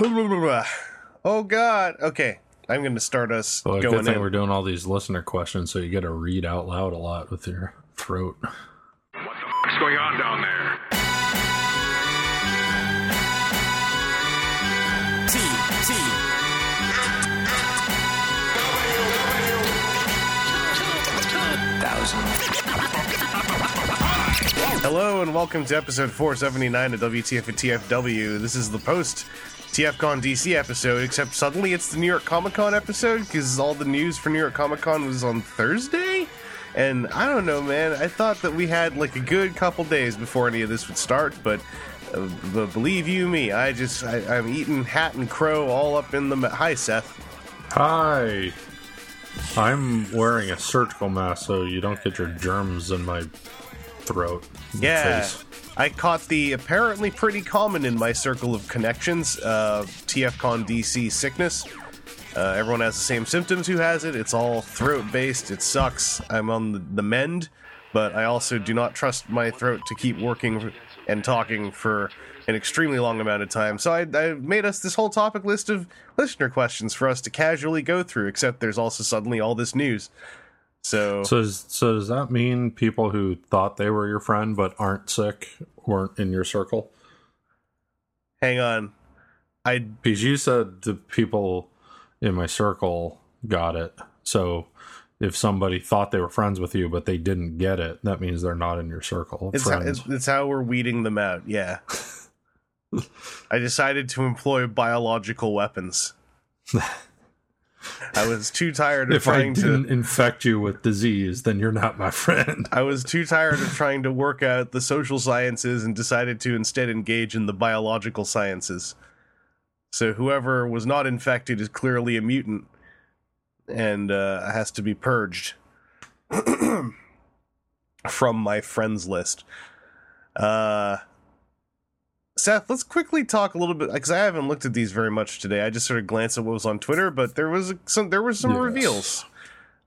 oh God. Okay, I'm going to start us Well, going good thing in. we're doing all these listener questions, so you get to read out loud a lot with your throat. What the fuck's going on down there? T T thousand. Hello and welcome to episode 479 of WTF and TFW. This is the post TFCon DC episode, except suddenly it's the New York Comic Con episode because all the news for New York Comic Con was on Thursday. And I don't know, man. I thought that we had like a good couple days before any of this would start, but, uh, but believe you me, I just I, I'm eating hat and crow all up in the. Ma- Hi, Seth. Hi. I'm wearing a surgical mask so you don't get your germs in my throat. Yeah. face. I caught the apparently pretty common in my circle of connections uh, TFCon DC sickness. Uh, everyone has the same symptoms who has it. It's all throat based. It sucks. I'm on the, the mend, but I also do not trust my throat to keep working and talking for an extremely long amount of time. So I, I made us this whole topic list of listener questions for us to casually go through, except there's also suddenly all this news. So, So, is, so does that mean people who thought they were your friend but aren't sick weren't in your circle? hang on. I Because you said the people in my circle got it. So if somebody thought they were friends with you but they didn't get it, that means they're not in your circle. It's how, friends. it's, it's how we're weeding them out. Yeah. I decided to employ biological weapons. I was too tired of if I trying didn't to. infect you with disease, then you're not my friend. I was too tired of trying to work out the social sciences and decided to instead engage in the biological sciences. So whoever was not infected is clearly a mutant and uh, has to be purged from my friends list. Uh, Seth, let's quickly talk a little bit because I haven't looked at these very much today. I just sort of glanced at what was on Twitter, but there was some there were some Yes. reveals.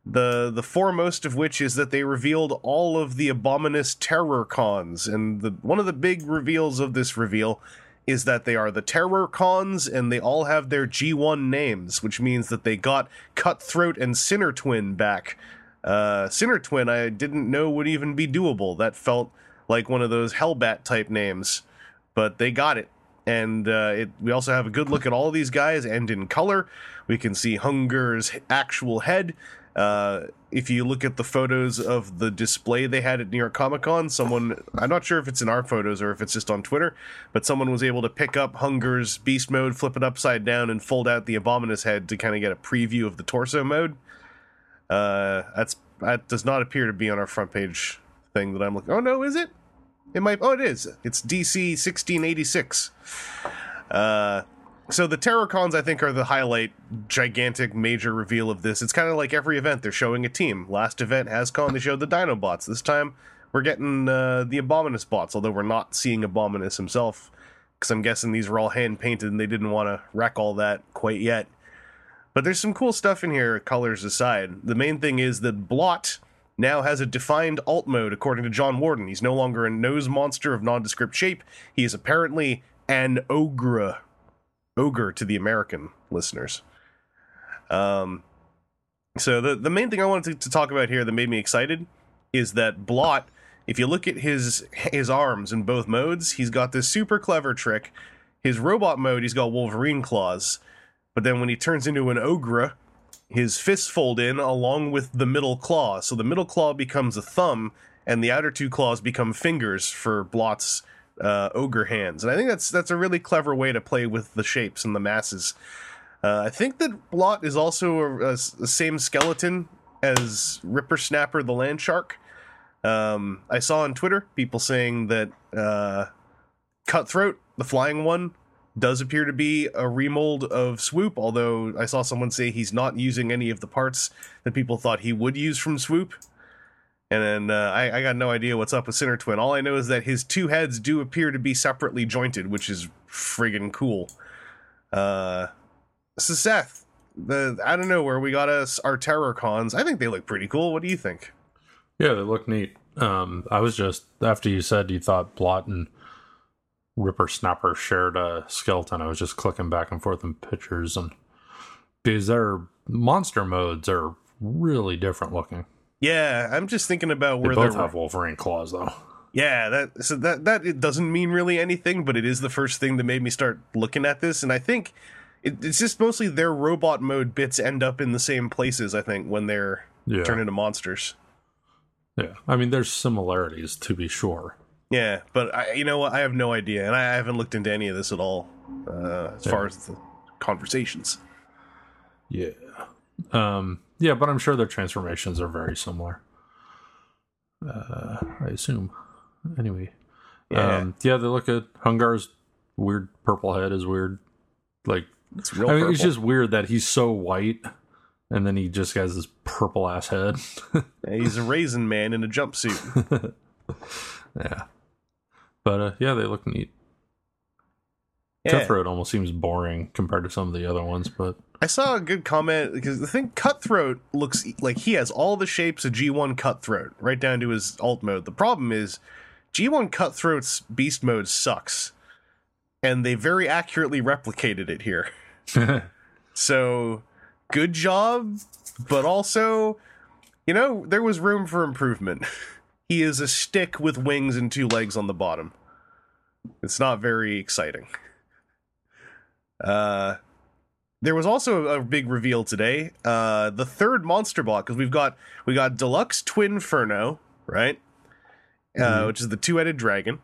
The the foremost of which is that they revealed all of the Abominus Terror Cons, and the one of the big reveals of this reveal is that they are the Terror Cons, and they all have their G1 names, which means that they got Cutthroat and Sinner Twin back. Uh, Sinner Twin, I didn't know would even be doable. That felt like one of those Hellbat type names, but they got it. And uh, it, we also have a good look at all these guys, and in color, we can see Hun-Gurrr's actual head. Uh, if you look at the photos of the display they had at New York Comic Con, someone, I'm not sure if it's in our photos or if it's just on Twitter, but someone was able to pick up Hun-Gurrr's beast mode, flip it upside down, and fold out the Abominus head to kind of get a preview of the torso mode. Uh, that's that does not appear to be on our front page thing that I'm looking. Oh no, is it? It might. Oh, it is. It's DC 1686. Uh, so the Terrorcons, I think, are the highlight, gigantic, major reveal of this. It's kind of like every event they're showing a team. Last event, HasCon, they showed the Dinobots. This time, we're getting uh, the Abominus bots, although we're not seeing Abominus himself, because I'm guessing these were all hand painted and they didn't want to wreck all that quite yet. But there's some cool stuff in here, colors aside. The main thing is that Blot now has a defined alt mode, according to John Warden. He's no longer a nose monster of nondescript shape. He is apparently an ogre. Ogre to the American listeners. Um, so the the main thing I wanted to, to talk about here that made me excited is that Blot. If you look at his his arms in both modes, he's got this super clever trick. His robot mode, he's got Wolverine claws, but then when he turns into an ogre, his fists fold in along with the middle claw. So the middle claw becomes a thumb, and the outer two claws become fingers for Blot's uh, ogre hands. And I think that's that's a really clever way to play with the shapes and the masses. Uh, I think that Blot is also a, a the same skeleton as Ripper Snapper the Land Shark. Um, I saw on Twitter people saying that uh, Cutthroat, the flying one, does appear to be a remold of Swoop, although I saw someone say he's not using any of the parts that people thought he would use from Swoop. And then uh, I, I got no idea what's up with Sinner Twin. All I know is that his two heads do appear to be separately jointed, which is friggin' cool. Uh, so Seth, the out of nowhere we got us our terror cons. I think they look pretty cool. What do you think? Yeah, they look neat. Um, I was just after you said you thought Blot and Ripper Snapper shared a skeleton. I was just clicking back and forth in pictures, and because their monster modes are really different looking. Yeah, I'm just thinking about They where both they're. have Wolverine claws, though. Yeah, that so that that it doesn't mean really anything, but it is the first thing that made me start looking at this, and I think it, it's just mostly their robot mode bits end up in the same places. I think when they're Yeah, turned into monsters. yeah. I mean, there's similarities to be sure. Yeah, but I, you know what? I have no idea, and I haven't looked into any of this at all uh, as far as the conversations. Yeah. Um, yeah, but I'm sure their transformations are very similar. Uh, I assume. Anyway. Yeah. Um, yeah, they look at Hun-Gurrr's weird purple head is weird. Like, It's real I mean, purple. it's just weird that he's so white and then he just has this purple ass head. Yeah, He's a raisin man in a jumpsuit. yeah. But uh, yeah, they look neat. Yeah. Cutthroat almost seems boring compared to some of the other ones, but I saw a good comment because the thing Cutthroat looks like he has all the shapes of G1 Cutthroat, right down to his alt mode. The problem is G1 Cutthroat's beast mode sucks, and they very accurately replicated it here. So good job, but also, you know, there was room for improvement. he is a stick with wings and two legs on the bottom. It's not very exciting. Uh, there was also a big reveal today. Uh, the third monster bot because we've got we got deluxe Twinferno, right? Uh, which is the two-headed dragon,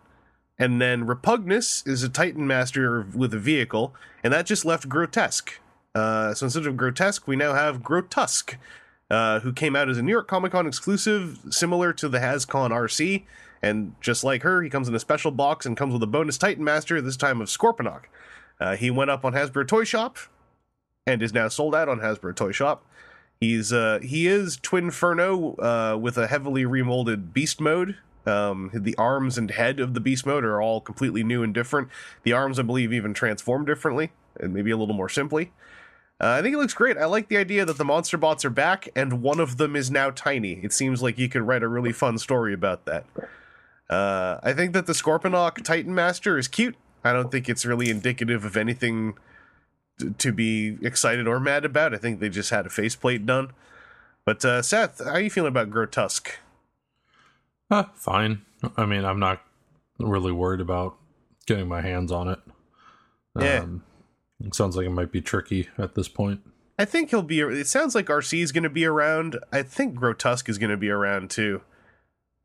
and then Repugnus is a Titan master with a vehicle, and that just left Grotesque. Uh, so instead of Grotesque, we now have Grotusk, uh, who came out as a New York Comic Con exclusive, similar to the HasCon RC. And just like her, he comes in a special box and comes with a bonus Titan Master, this time of Scorponok. Uh, he went up on Hasbro Toy Shop and is now sold out on Hasbro Toy Shop. He's uh, he is Twinferno uh, with a heavily remolded Beast mode. Um, the arms and head of the Beast mode are all completely new and different. The arms, I believe, even transform differently and maybe a little more simply. Uh, I think it looks great. I like the idea that the monster bots are back and one of them is now tiny. It seems like you could write a really fun story about that. Uh, I think that the Scorponok Titan Master is cute. I don't think it's really indicative of anything t- to be excited or mad about. I think they just had a faceplate done. But uh, Seth, how are you feeling about Grotusk? uh, fine. I mean, I'm not really worried about getting my hands on it. Yeah. It sounds like it might be tricky at this point. I think he'll be. It sounds like RC is going to be around. I think Grotusk is going to be around too.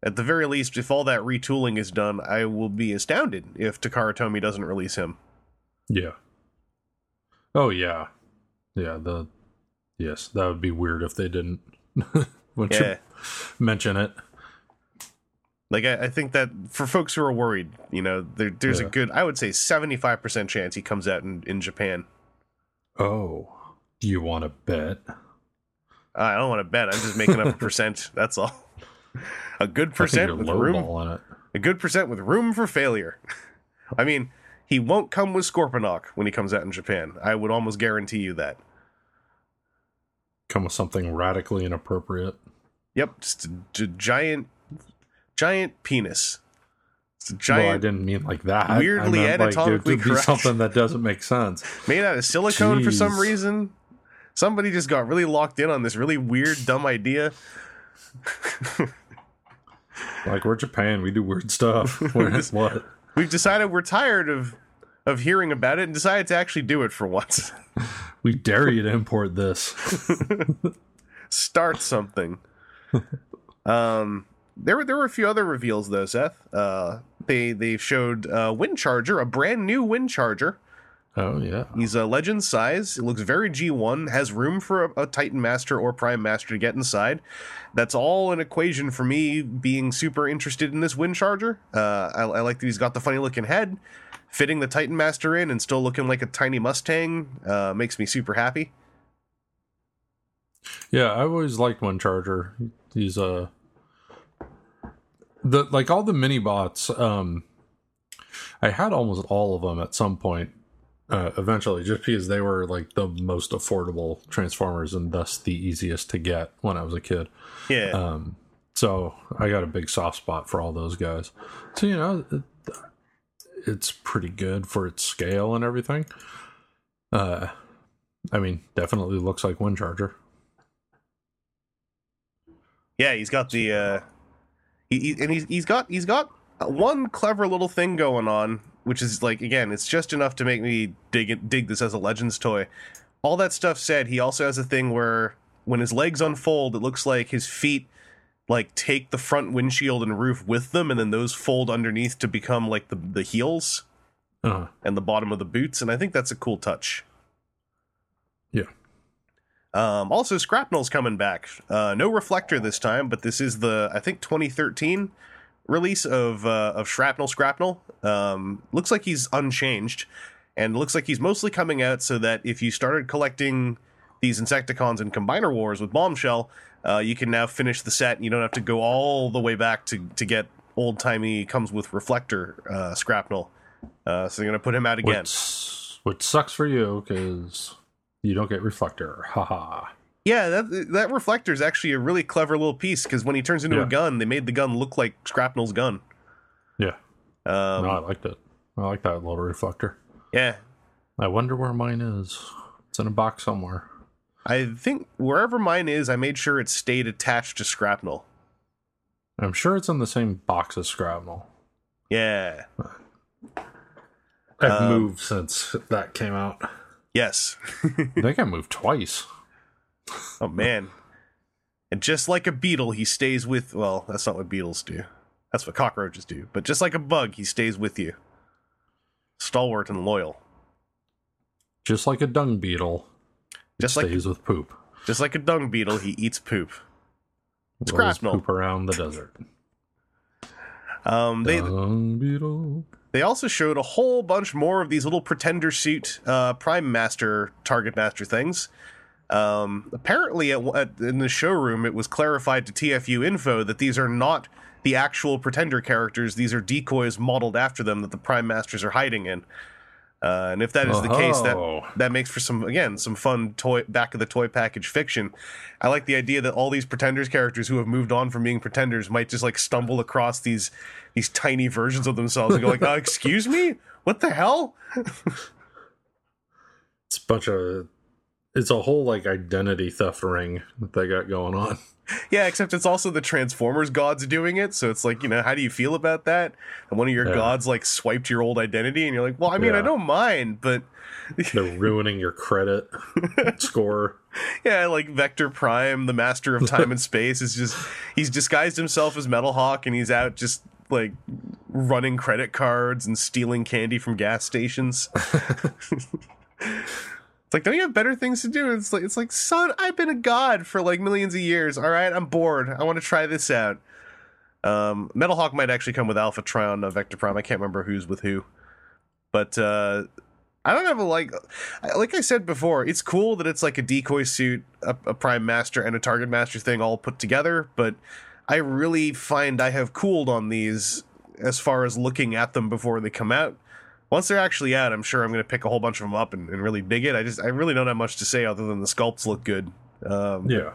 At the very least, if all that retooling is done, I will be astounded if Takara Tomy doesn't release him. Yeah. Oh yeah, yeah. The yes, that would be weird if they didn't. Once Yeah. you mention it, Like I, I think that for folks who are worried, you know, there, there's a good, I would say, seventy five percent chance he comes out in, in Japan. oh, do you want to bet? I don't want to bet. I'm just making up a percent. That's all. A good percent with room. A good percent with room for failure. I mean, he won't come with Scorponok when he comes out in Japan. I would almost guarantee you that. Come with something radically inappropriate. Yep, just a, gi- giant, giant penis. It's a giant. well, I didn't mean like that. weirdly I meant like it anatomically would be correct. something that doesn't make sense. made out of silicone for some reason. Somebody just got really locked in on this really weird, dumb idea. Like we're Japan, we do weird stuff. We're- what? We've decided we're tired of of hearing about it and decided to actually do it for once. We dare you to import this. Start something. um, there were there were a few other reveals though, Seth. Uh, they they showed uh, Wind Charger, a brand new Wind Charger. Oh yeah. He's a legend size. It looks very G1. Has room for a, a Titan Master or Prime Master to get inside. That's all an equation for me being super interested in this Wind Charger. Uh, I, I like that he's got the funny looking head, fitting the Titan Master in, and still looking like a tiny Mustang. Uh, makes me super happy. Yeah, I always liked one charger. He's a the like all the mini bots. Um, I had almost all of them at some point. Uh, eventually, just because they were like the most affordable transformers and thus the easiest to get when I was a kid. Yeah. Um, so I got a big soft spot for all those guys. So you know, it, it's pretty good for its scale and everything. Uh, I mean, definitely looks like Wind Charger. Yeah, he's got the uh he, he- and he's he's got he's got one clever little thing going on, which is like again, it's just enough to make me dig it, dig this as a Legends toy. All that stuff said, he also has a thing where when his legs unfold, it looks like his feet like take the front windshield and roof with them, and then those fold underneath to become like the the heels Uh, and the bottom of the boots, and I think that's a cool touch. yeah. Um, also, Shrapnel's coming back. Uh, no reflector this time, but this is the I think 2013 release of uh, of Shrapnel Scrapnel. Um, looks like he's unchanged, and looks like he's mostly coming out so that if you started collecting these Insecticons and Combiner Wars with Bombshell, uh, you can now finish the set. and You don't have to go all the way back to to get old timey comes with reflector uh, Shrapnel. Uh, so they're gonna put him out again. Which, which sucks for you because you don't get reflector. Haha. Yeah, that that reflector is actually a really clever little piece because when he turns into Yeah. a gun, they made the gun look like Shrapnel's gun. Yeah. Um, no, I liked it. I like that little reflector. yeah, I wonder where mine is. It's in a box somewhere. I think wherever mine is, I made sure it stayed attached to Shrapnel. I'm sure it's in the same box as Shrapnel. Yeah, I've Um, moved since that came out. Yes. Think I moved twice. oh man, and just like a beetle, he stays with. Well, that's not what beetles do. That's what cockroaches do. But just like a bug, he stays with you, stalwart and loyal. Just like a dung beetle, Just like stays with poop. just like a dung beetle, he eats poop. Rolls Shrapnel. poop around the desert. Um, they dung beetle. They also showed a whole bunch more of these little pretender suit uh, Prime Master Target Master things. Um, apparently, at, at, in the showroom, it was clarified to TFU Info that these are not the actual pretender characters; these are decoys modeled after them that the Prime Masters are hiding in. Uh, and if that is the case, that Oh. that makes for some again some fun toy back of the toy package fiction. I like the idea that all these pretenders characters who have moved on from being pretenders might just like stumble across these these tiny versions of themselves and go like, uh, "Excuse me, what the hell?" It's a bunch of. It's a whole like identity theft ring that they got going on. Yeah, except it's also the Transformers gods doing it, so it's like you know, how do you feel about that? And one of your Yeah. gods like swiped your old identity, and you're like, "Well, I mean, I don't mind, but They're ruining your credit score. yeah, like Vector Prime, the master of time and space, is just he's disguised himself as Metal Hawk and he's out just like running credit cards and stealing candy from gas stations. It's like, don't you have better things to do? It's like it's like, son, I've been a god for like millions of years. All right, I'm bored. I want to try this out. Um, Metal Hawk might actually come with Alpha Trion, uh, Vector Prime. I can't remember who's with who, but uh, I don't have a like. Like I said before, it's cool that it's like a decoy suit, a, a Prime Master, and a Target Master thing all put together. But I really find I have cooled on these as far as looking at them before they come out. Once they're actually out, I'm sure I'm going to pick a whole bunch of them up and, and really dig it. I just I really don't have much to say other than the sculpts look good. Um, Yeah.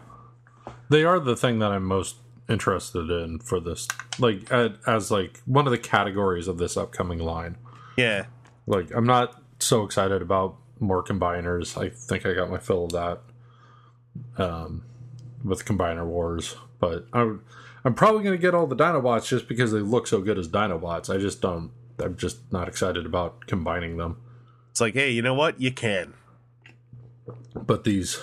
They are the thing that I'm most interested in for this like as like one of the categories of this upcoming line. yeah, Like I'm not so excited about more combiners. I think I got my fill of that um with combiner wars, but I'm I'm probably going to get all the Dinobots just because they look so good as Dinobots. I just don't I'm just not excited about combining them. it's like, hey, you know what? You can. But these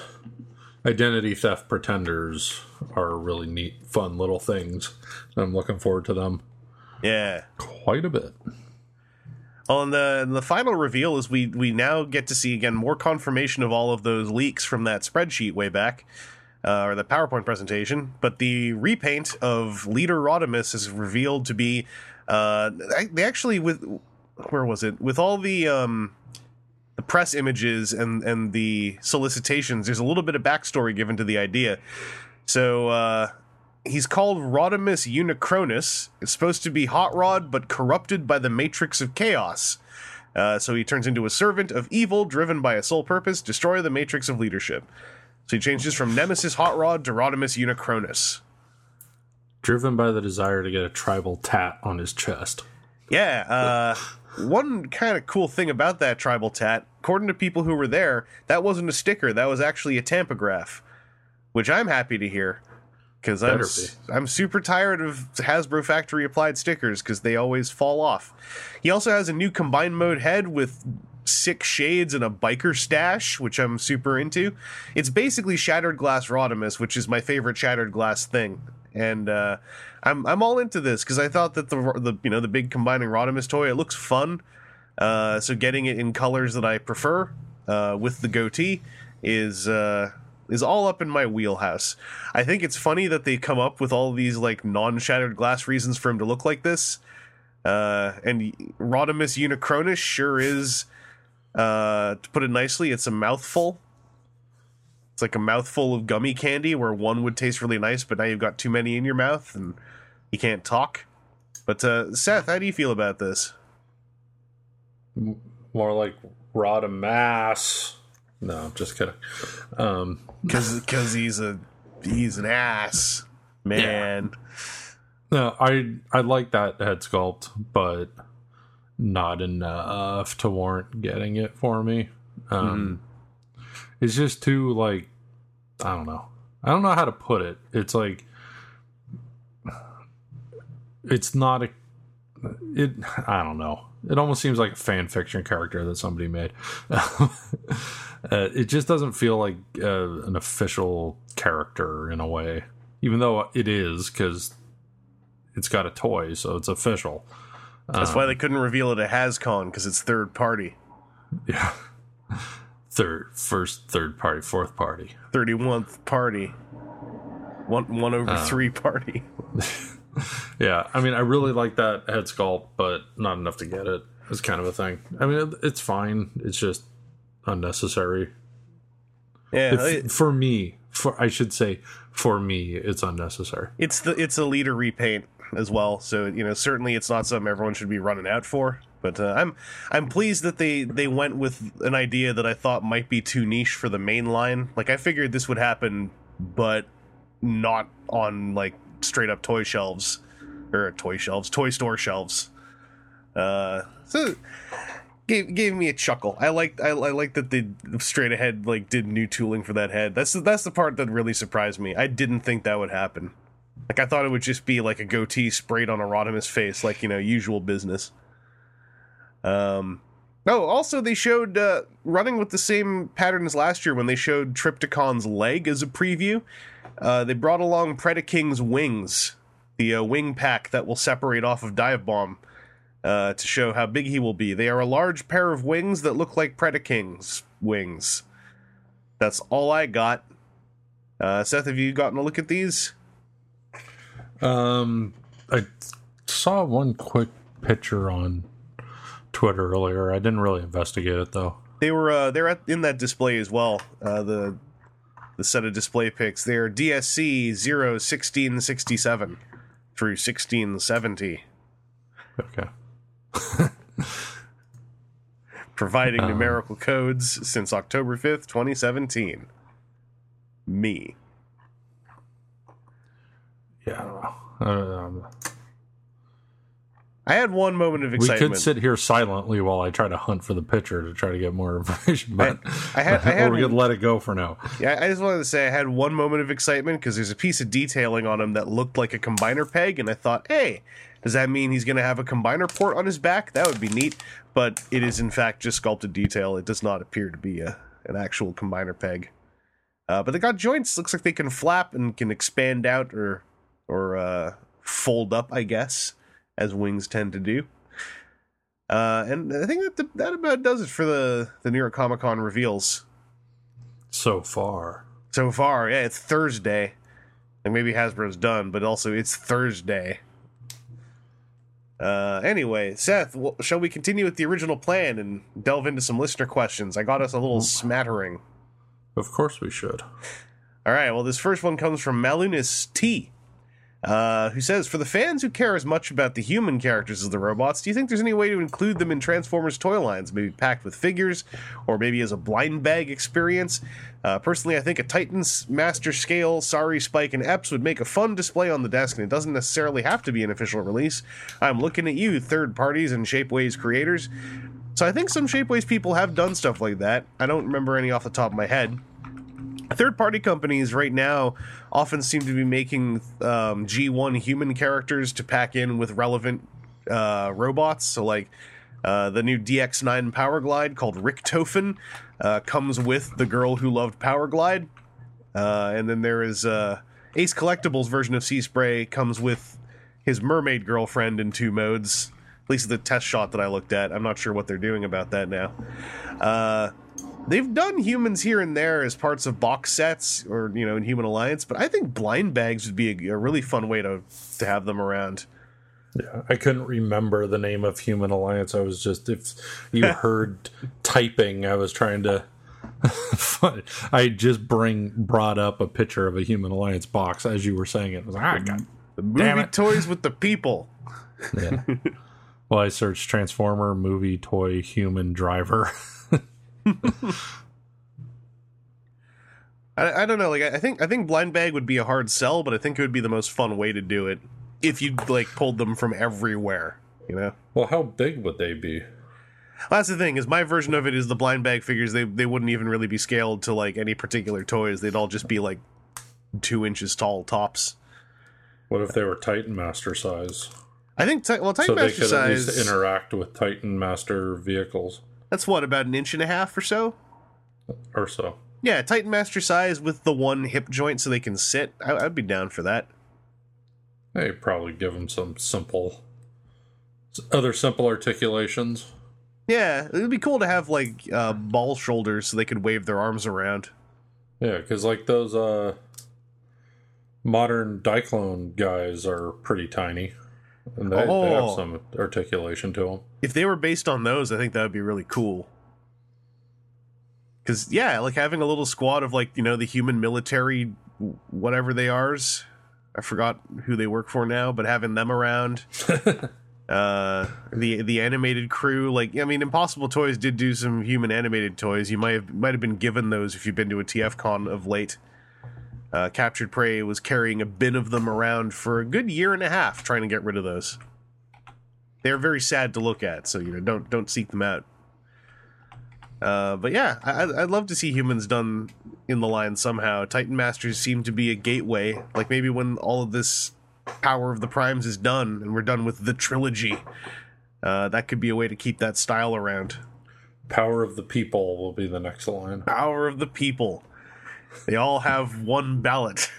identity theft pretenders are really neat, fun little things. I'm looking forward to them Yeah. quite a bit. Well, and the the final reveal is we we now get to see again more confirmation of all of those leaks from that spreadsheet way back, uh, or the PowerPoint presentation. But the repaint of Leader Rodimus is revealed to be, uh, they actually with where was it with all the um the press images and and the solicitations. There's a little bit of backstory given to the idea. So uh, he's called Rodimus Unicronus. It's supposed to be Hot Rod, but corrupted by the Matrix of Chaos. Uh, so he turns into a servant of evil, driven by a sole purpose: destroy the Matrix of leadership. So he changes from Nemesis Hot Rod to Rodimus Unicronus. Driven by the desire to get a tribal tat on his chest. Yeah, uh, one kind of cool thing about that tribal tat, according to people who were there, that wasn't a sticker. That was actually a tampograph, which I'm happy to hear because I'm s- I'm super tired of Hasbro factory applied stickers because they always fall off. He also has a new combined mode head with six shades and a biker stash, which I'm super into. It's basically Shattered Glass Rodimus, which is my favorite Shattered Glass thing, and uh, I'm I'm all into this because I thought that the the you know the big combining Rodimus toy it looks fun. Uh, so getting it in colors that I prefer uh, with the goatee is uh, is all up in my wheelhouse. I think it's funny that they come up with all these like non-shattered glass reasons for him to look like this. Uh, and Rodimus Unicronus sure is, uh, to put it nicely, it's a mouthful. It's like a mouthful of gummy candy where one would taste really nice, but now you've got too many in your mouth and you can't talk. But uh, Seth, how do you feel about this? More like rod of mass. No, I'm just kidding. Um, Because because he's a he's an ass man. no, I I like that head sculpt, but not enough to warrant getting it for me. Um, It's just too like I don't know. I don't know how to put it. It's like it's not a it I don't know. It almost seems like a fan fiction character that somebody made. uh, it just doesn't feel like uh, an official character in a way, even though it is because it's got a toy, so it's official. That's why they couldn't reveal it at HasCon because it's third party. Yeah, third, first, third party, fourth party. 31th party. One one over uh. three party. Yeah, I mean, I really like that head sculpt, but not enough to get it. It's kind of a thing. I mean, it- it's fine. It's just unnecessary. Yeah, If- it- for me, for I should say, for me, it's unnecessary. it's the it's a leader repaint as well. So you know, certainly it's not something everyone should be running out for. But uh, I'm I'm pleased that they they went with an idea that I thought might be too niche for the main line. Like I figured this would happen, but not on like straight up toy shelves or toy shelves, toy store shelves. Uh, so gave gave me a chuckle. I liked I, I liked that they straight ahead like did new tooling for that head. That's that's the part that really surprised me. I didn't think that would happen. Like I thought it would just be like a goatee sprayed on a Rodimus face, like you know usual business. Um. Oh, also they showed uh, running with the same pattern as last year when they showed Trypticon's leg as a preview. Uh, they brought along Predaking's wings, the uh, wing pack that will separate off of Dive Bomb uh, to show how big he will be. They are a large pair of wings that look like Predaking's wings. That's all I got. Uh, Seth, have you gotten a look at these? Um, I saw one quick picture on Twitter earlier. I didn't really investigate it though. They were uh, they're at, in that display as well. Uh, the the set of display picks. They're DSC 01667 through 1670, Okay. providing Um. numerical codes since October 5th, 2017. Me. Yeah, I don't know. I. I had one moment of excitement. We could sit here silently while I try to hunt for the picture to try to get more information, but I had- I had- or we could let it go for now. Yeah, I just wanted to say I had one moment of excitement because there's a piece of detailing on him that looked like a combiner peg, and I thought, hey, does that mean he's going to have a combiner port on his back? That would be neat. But it is, in fact, just sculpted detail. It does not appear to be a, an actual combiner peg. Uh, but they got joints. Looks like they can flap and can expand out or or uh, fold up, I guess, as wings tend to do. Uh, and I think that that about does it for the the New York Comic Con reveals So far, so far. Yeah, it's Thursday. And maybe Hasbro's done, but also it's Thursday. Uh, anyway, Seth, w- shall we continue with the original plan and delve into some listener questions? I got us a little smattering. of course we should. All right, well, this first one comes from Malunis T. Uh, who says, For the fans who care as much about the human characters as the robots, do you think there's any way to include them in Transformers toy lines, maybe packed with figures, or maybe as a blind bag experience? Uh, personally, I think a Titans Master Scale, Sari, Spike, and Epps would make a fun display on the desk, and it doesn't necessarily have to be an official release. I'm looking at you, third parties and Shapeways creators. So I think some Shapeways people have done stuff like that. I don't remember any off the top of my head third party companies right now often seem to be making um, G1 human characters to pack in with relevant uh, robots. So, like uh, the new DX9 Power Glide called Richthofen uh, comes with the girl who loved Power Glide. Uh, and then there is uh, Ace Collectibles version of Sea Spray comes with his mermaid girlfriend in two modes. At least the test shot that I looked at. I'm not sure what they're doing about that now. They've done humans here and there as parts of box sets or you know in human alliance but i think blind bags would be a, a, really fun way to to have them around. Yeah i couldn't remember the name of human alliance. I was just if you heard typing i was trying to i just bring brought up a picture of a human alliance box as you were saying it, it was like, ah, God, the movie toys with the people. Yeah. Well i searched transformer movie toy human driver I, I don't know. Like I think I think blind bag would be a hard sell, but I think it would be the most fun way to do it if you like pulled them from everywhere. You know. Well, how big would they be? Well, that's the thing. Is my version of it is the blind bag figures. They they wouldn't even really be scaled to like any particular toys. They'd all just be like two inches tall tops. What if they were Titan Master size? I think well Titan so Master size at least interact with Titan Master vehicles. That's what about an inch and a half or so, or so. Yeah, Titan Master size with the one hip joint so they can sit. I, would be down for that. They probably give them some simple, other simple articulations. Yeah, it would be cool to have like uh, ball shoulders so they could wave their arms around. Yeah, because like those uh, modern Diaclone guys are pretty tiny. And they, oh. they have some articulation to them. If they were based on those, I think that would be really cool. Because yeah, like having a little squad of like you know the human military, whatever they are. I forgot who they work for now, but having them around, uh, the the animated crew, like I mean, Impossible Toys did do some human animated toys. You might have might have been given those if you've been to a TF con of late. Uh, Captured Prey was carrying a bin of them around for a good year and a half, trying to get rid of those. They're very sad to look at, so you know don't don't seek them out. Uh, but yeah, I, would love to see humans done in the line somehow. Titan Masters seem to be a gateway. Like maybe when all of this Power of the Primes is done and we're done with the trilogy, uh, that could be a way to keep that style around. Power of the People will be the next line. Power of the People. They all have one ballot.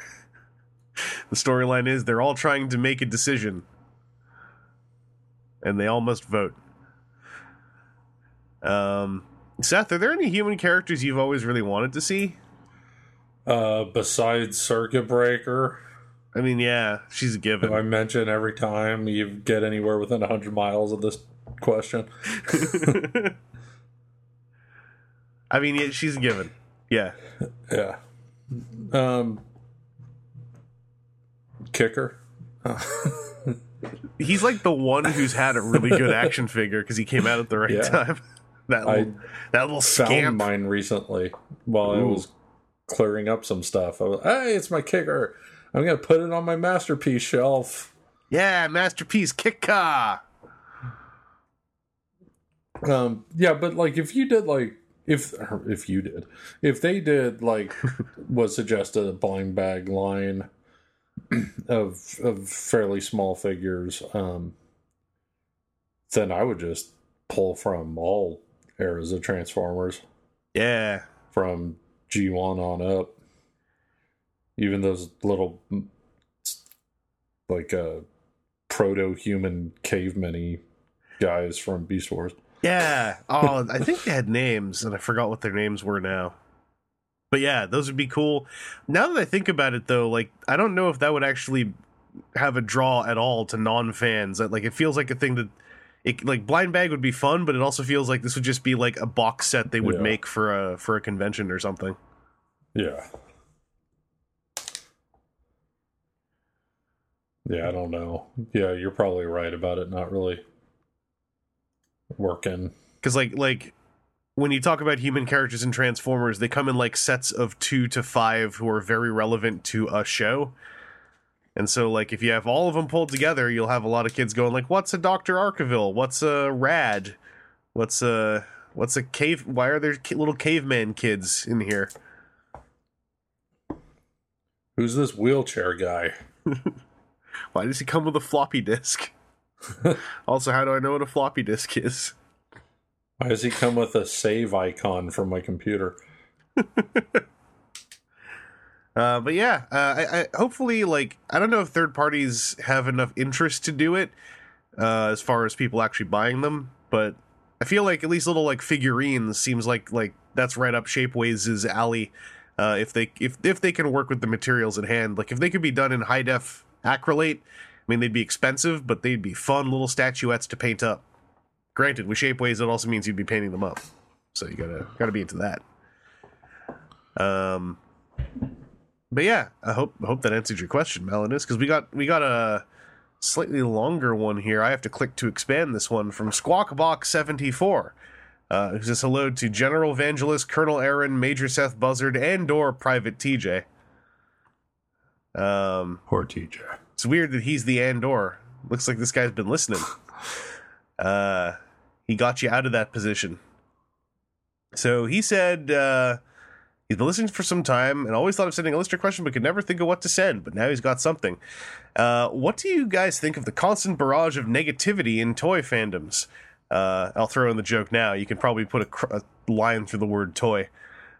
the storyline is they're all trying to make a decision, and they all must vote. Um, Seth, are there any human characters you've always really wanted to see? Uh, besides Circuit Breaker. I mean, yeah, she's a given. I mention every time you get anywhere within 100 miles of this question. I mean, yeah, she's a given. Yeah. Yeah. Um, kicker. He's like the one who's had a really good action figure because he came out at the right yeah. time. that little, I that little scamp. found mine recently while Ooh. I was clearing up some stuff. I was, hey, it's my kicker. I'm gonna put it on my masterpiece shelf. Yeah, masterpiece kicker. Um, yeah, but like if you did like if if you did. If they did like was suggested a blind bag line of of fairly small figures um then i would just pull from all eras of transformers. Yeah. From g1 on up. Even those little like uh proto-human caveman guys from beast wars yeah. Oh, I think they had names, and I forgot what their names were now. But yeah, those would be cool. Now that I think about it, though, like I don't know if that would actually have a draw at all to non-fans. Like it feels like a thing that it like blind bag would be fun, but it also feels like this would just be like a box set they would yeah. make for a for a convention or something. Yeah. Yeah, I don't know. Yeah, you're probably right about it not really working. because like like when you talk about human characters in Transformers, they come in like sets of two to five who are very relevant to a show. And so, like, if you have all of them pulled together, you'll have a lot of kids going like, "What's a Doctor Arkeville? What's a Rad? What's a what's a cave? Why are there little caveman kids in here?" Who's this wheelchair guy? Why does he come with a floppy disk? also, how do I know what a floppy disk is? Why does he come with a save icon from my computer? Uh, but yeah, uh, I, I hopefully like I don't know if third parties have enough interest to do it uh, as far as people actually buying them, but I feel like at least little like figurines seems like like that's right up Shapeways' alley. Uh, if they if if they can work with the materials at hand, like if they could be done in high def acrylate, mean they'd be expensive, but they'd be fun little statuettes to paint up. Granted, with Shapeways, it also means you'd be painting them up, so you gotta gotta be into that. Um, but yeah, I hope I hope that answered your question, Melanus, because we got we got a slightly longer one here. I have to click to expand this one from Squawkbox seventy four. Uh, who says hello to General Evangelist, Colonel Aaron, Major Seth Buzzard, and or Private TJ. Um, Poor TJ. It's weird that he's the Andor. Looks like this guy's been listening. Uh, he got you out of that position. So he said uh, he's been listening for some time and always thought of sending a listener question, but could never think of what to send. But now he's got something. Uh, what do you guys think of the constant barrage of negativity in toy fandoms? Uh, I'll throw in the joke now. You can probably put a, cr- a line through the word toy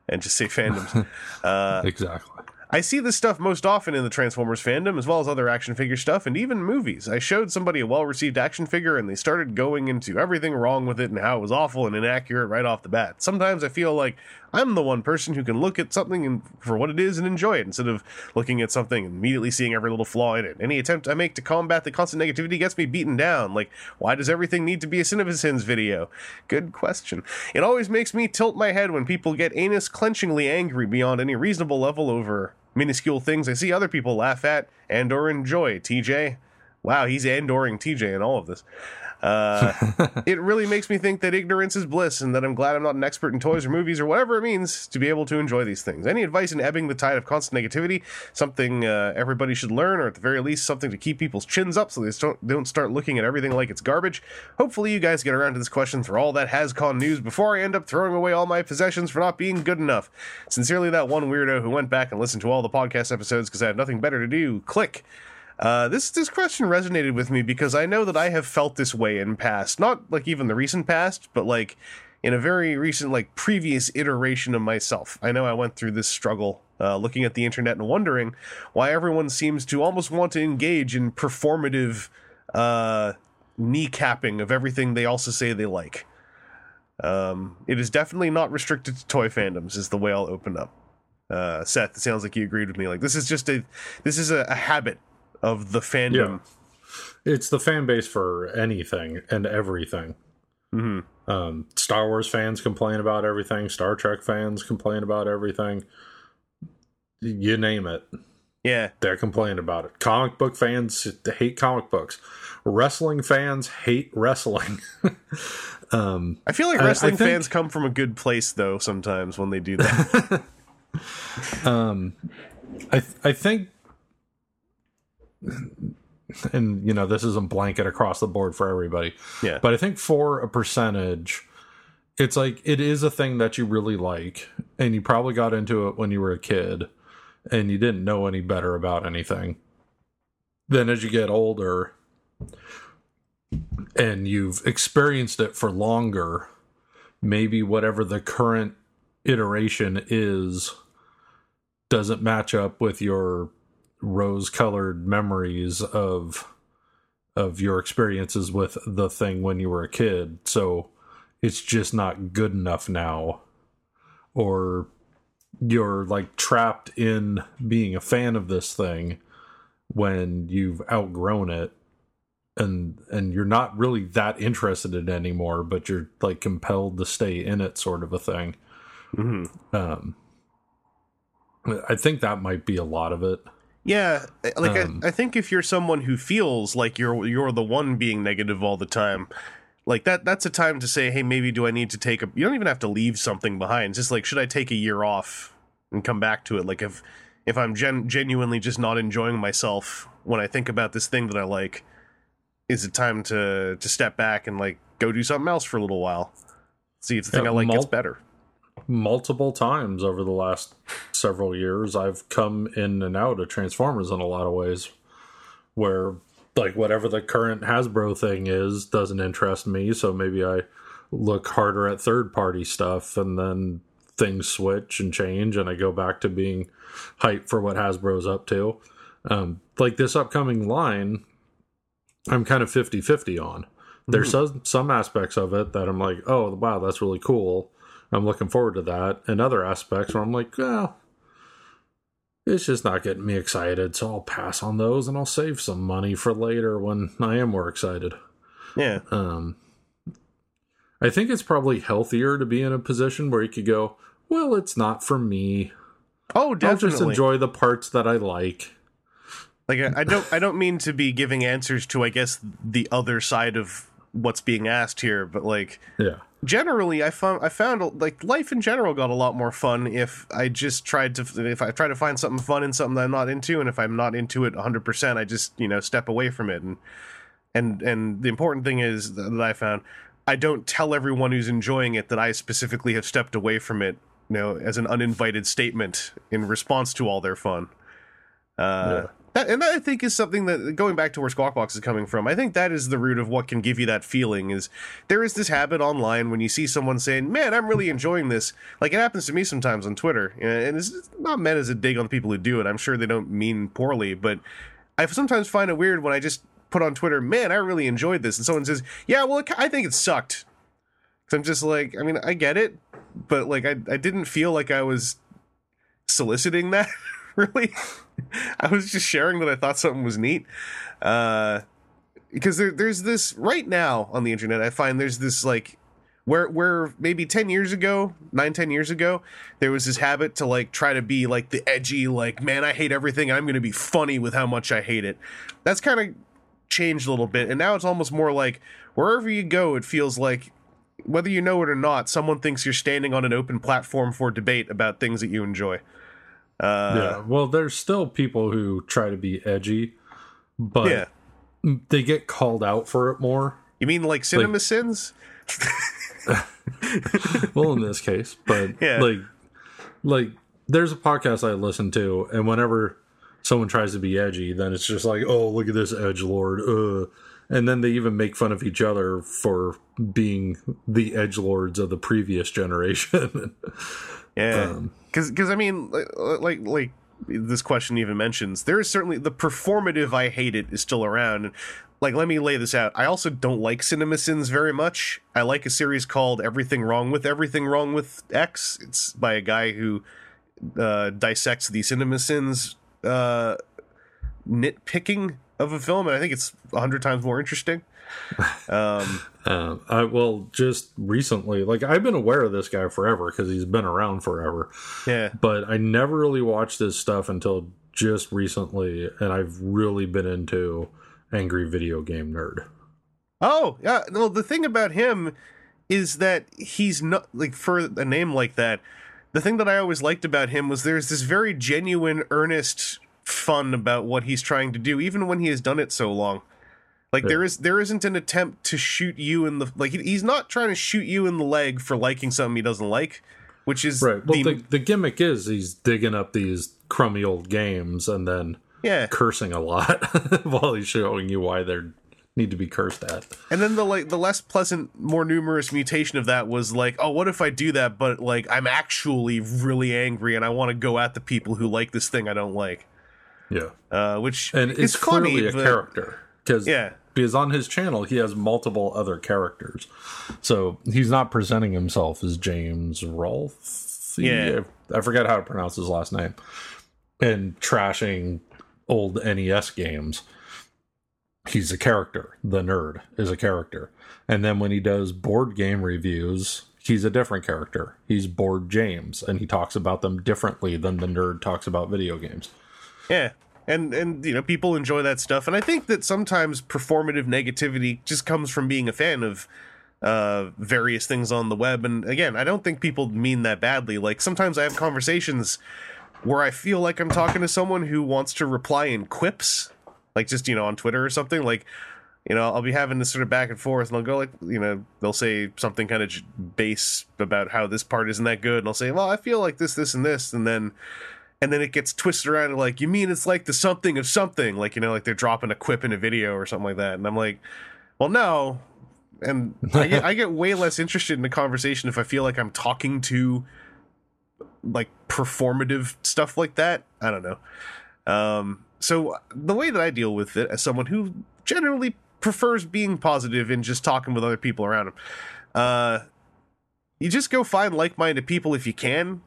and just say fandoms. uh, Exactly. I see this stuff most often in the Transformers fandom, as well as other action figure stuff, and even movies. I showed somebody a well received action figure, and they started going into everything wrong with it and how it was awful and inaccurate right off the bat. Sometimes I feel like I'm the one person who can look at something and, for what it is and enjoy it, instead of looking at something and immediately seeing every little flaw in it. Any attempt I make to combat the constant negativity gets me beaten down. Like, why does everything need to be a CinemaSins video? Good question. It always makes me tilt my head when people get anus clenchingly angry beyond any reasonable level over minuscule things I see other people laugh at and or enjoy. TJ, wow, he's andoring TJ in all of this. Uh, it really makes me think that ignorance is bliss, and that I'm glad I'm not an expert in toys or movies or whatever it means to be able to enjoy these things. Any advice in ebbing the tide of constant negativity? Something uh, everybody should learn, or at the very least, something to keep people's chins up so they don't don't start looking at everything like it's garbage. Hopefully, you guys get around to this question for all that HasCon news before I end up throwing away all my possessions for not being good enough. Sincerely, that one weirdo who went back and listened to all the podcast episodes because I have nothing better to do. Click. Uh, this this question resonated with me because I know that I have felt this way in past, not like even the recent past, but like in a very recent, like previous iteration of myself. I know I went through this struggle, uh, looking at the internet and wondering why everyone seems to almost want to engage in performative uh, kneecapping of everything they also say they like. Um, it is definitely not restricted to toy fandoms, is the way I'll open up. Uh, Seth, it sounds like you agreed with me. Like this is just a this is a, a habit of the fandom. It's the fan base for anything and everything. Mm-hmm. Um, Star Wars fans complain about everything. Star Trek fans complain about everything. You name it, Yeah, they're complaining about it. Comic book fans hate comic books. Wrestling fans hate wrestling. um, I feel like I- I wrestling think- fans come from a good place though. Sometimes when they do that, um, I I think, and you know, this isn't blanket across the board for everybody. yeah, But I think for a percentage, it's like it is a thing that you really like, and you probably got into it when you were a kid, and you didn't know any better about anything. Then as you get older, and you've experienced it for longer, maybe whatever the current iteration is doesn't match up with your rose-colored memories of of your experiences with the thing when you were a kid. So it's just not good enough now. Or you're like trapped in being a fan of this thing when you've outgrown it and and you're not really that interested in it anymore, but you're like compelled to stay in it sort of a thing. hmm Um I think that might be a lot of it. Yeah, like Um, I, I think if you're someone who feels like you're you're the one being negative all the time, like that that's a time to say, hey, maybe do I need to take a? You don't even have to leave something behind. It's just like, should I take a year off and come back to it? Like if if I'm gen- genuinely just not enjoying myself when I think about this thing that I like, is it time to to step back and like go do something else for a little while? See if the thing Yeah, I like gets better. Multiple times over the last several years i've come in and out of transformers in a lot of ways where like whatever the current hasbro thing is doesn't interest me. So maybe i look harder at third party stuff and then things switch and change and i go back to being hyped for what hasbro's up to. Um, like this upcoming line i'm kind of 50-50 on. There's some, some aspects of it that i'm like oh wow that's really cool I'm looking forward to that. And other aspects where I'm like, well, it's just not getting me excited. So I'll pass on those and I'll save some money for later when I am more excited. Yeah, Um, I think it's probably healthier to be in a position where you could go, well, it's not for me. oh, definitely. I'll just enjoy the parts that I like. Like I I don't I don't mean to be giving answers to I guess the other side of what's being asked here, but like Yeah. Generally I found I found like life in general got a lot more fun if I just tried to if I try to find something fun in something that I'm not into and if I'm not into it 100% I just, you know, step away from it and and and the important thing is that I found I don't tell everyone who's enjoying it that I specifically have stepped away from it, you know, as an uninvited statement in response to all their fun. Uh, that, and that I think is something that going back to where Squawkbox is coming from. I think that is the root of what can give you that feeling. Is there is this habit online when you see someone saying, "Man, I'm really enjoying this." Like it happens to me sometimes on Twitter, and it's not meant as a dig on the people who do it. I'm sure they don't mean poorly, but I sometimes find it weird when I just put on Twitter, "Man, I really enjoyed this," and someone says, "Yeah, well, it, I think it sucked." Because I'm just like, I mean, I get it, but like, I I didn't feel like I was soliciting that really. I was just sharing that I thought something was neat. Uh, because there, there's this right now on the internet. I find there's this like where where maybe 10 years ago 9 10 years ago there was this habit to like try to be like the edgy like man i hate everything i'm gonna be funny with how much i hate it that's kind of changed a little bit and now it's almost more like wherever you go it feels like whether you know it or not someone thinks you're standing on an open platform for debate about things that you enjoy uh yeah. Well, there's still people who try to be edgy, but yeah they get called out for it more. you mean like cinema sins well in this case but Yeah. like like there's a podcast i listen to and whenever someone tries to be edgy then it's just like oh look at this edge lord uh and then they even make fun of each other for being the edge lords of the previous generation Yeah, Um, because I mean, like, like like this question even mentions, there is certainly the performative "I hate it is still around. And, Like, let me lay this out. I also don't like CinemaSins very much. I like a series called "Everything Wrong with Everything Wrong with X." It's by a guy who uh, dissects the CinemaSins uh, nitpicking of a film, and I think it's a hundred times more interesting. Um, Um, I well, just recently, like I've been aware of this guy forever because he's been around forever, yeah, but I never really watched his stuff until just recently, and I've really been into Angry Video Game Nerd. Oh, yeah. Well, the thing about him is that he's not like for a name like that. The thing that I always liked about him was there's this very genuine, earnest fun about what he's trying to do, even when he has done it so long. Like there is there isn't an attempt to shoot you in the like he- he's not trying to shoot you in the leg for liking something he doesn't like, which is Right. Well, the, the, the gimmick is he's digging up these crummy old games and then yeah. cursing a lot while he's showing you why they need to be cursed at. And then the like the less pleasant, more numerous mutation of that was like, oh, what if I do that, but like I'm actually really angry and I want to go at the people who like this thing I don't like. Yeah. Uh, which And is it's funny, clearly a character. Because Yeah. because on his channel he has multiple other characters. So he's not presenting himself as James Rolfe. Yeah. I forget how to pronounce his last name. And trashing old NES games. He's a character. The nerd is a character. And then when he does board game reviews, he's a different character. He's Board James, and he talks about them differently than the nerd talks about video games. Yeah, and and you know people enjoy that stuff, and I think that sometimes performative negativity just comes from being a fan of uh various things on the web. And again i don't think people mean that badly. Like sometimes i have conversations where i feel like i'm talking to someone who wants to reply in quips like just you know on twitter or something. Like you know i'll be having this sort of back and forth and i'll go like you know they'll say something kind of base about how this part isn't that good. And i'll say well i feel like this this and this. And then and then it gets twisted around to like you mean it's like the something of something like you know like they're dropping a quip in a video or something like that and i'm like well no and I get, I get way less interested in the conversation if I feel like I'm talking to like performative stuff like that. I don't know. Um, so the way that I deal with it as someone who generally prefers being positive and just talking with other people around him, uh, you just go find like-minded people if you can.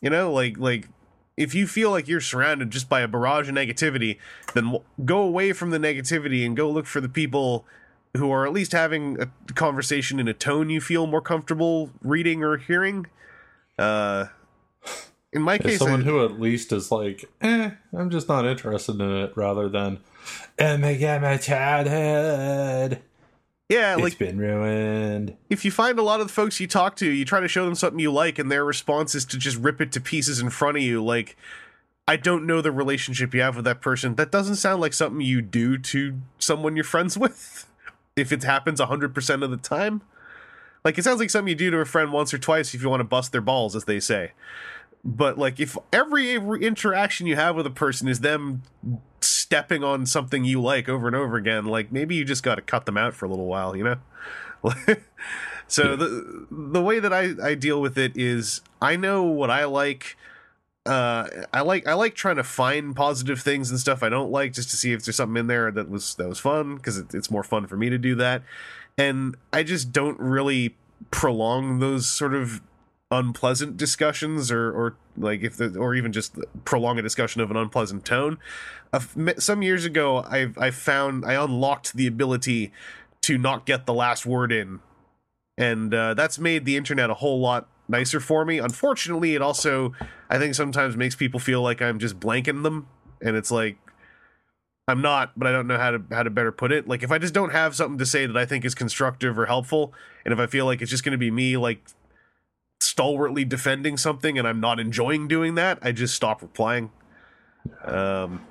You know, like like if you feel like you're surrounded just by a barrage of negativity, then go away from the negativity and go look for the people who are at least having a conversation in a tone you feel more comfortable reading or hearing. Uh, in my As case, someone I- who at least is like, eh, I'm just not interested in it, rather than, oh my god, my childhood, yeah, it's like been ruined. if you find a lot of the folks you talk to, you try to show them something you like, and their response is to just rip it to pieces in front of you. Like, I don't know the relationship you have with that person. That doesn't sound like something you do to someone you're friends with. If it happens 100% of the time. Like, it sounds like something you do to a friend once or twice if you want to bust their balls, as they say. But, like, if every interaction you have with a person is them stepping on something you like over and over again, like, maybe you just got to cut them out for a little while, you know? so the the way that I, I deal with it is I know what I like. Uh, I like I like trying to find positive things and stuff I don't like just to see if there's something in there that was that was fun because it, it's more fun for me to do that, and I just don't really prolong those sort of unpleasant discussions or or like if the, or even just prolong a discussion of an unpleasant tone. Uh, some years ago, I I found I unlocked the ability to not get the last word in and uh, that's made the internet a whole lot nicer for me. Unfortunately, it also I think sometimes makes people feel like I'm just blanking them, and it's like I'm not, but I don't know how to how to better put it. Like if I just don't have something to say that I think is constructive or helpful, and if I feel like it's just going to be me like stalwartly defending something and I'm not enjoying doing that, I just stop replying. Um,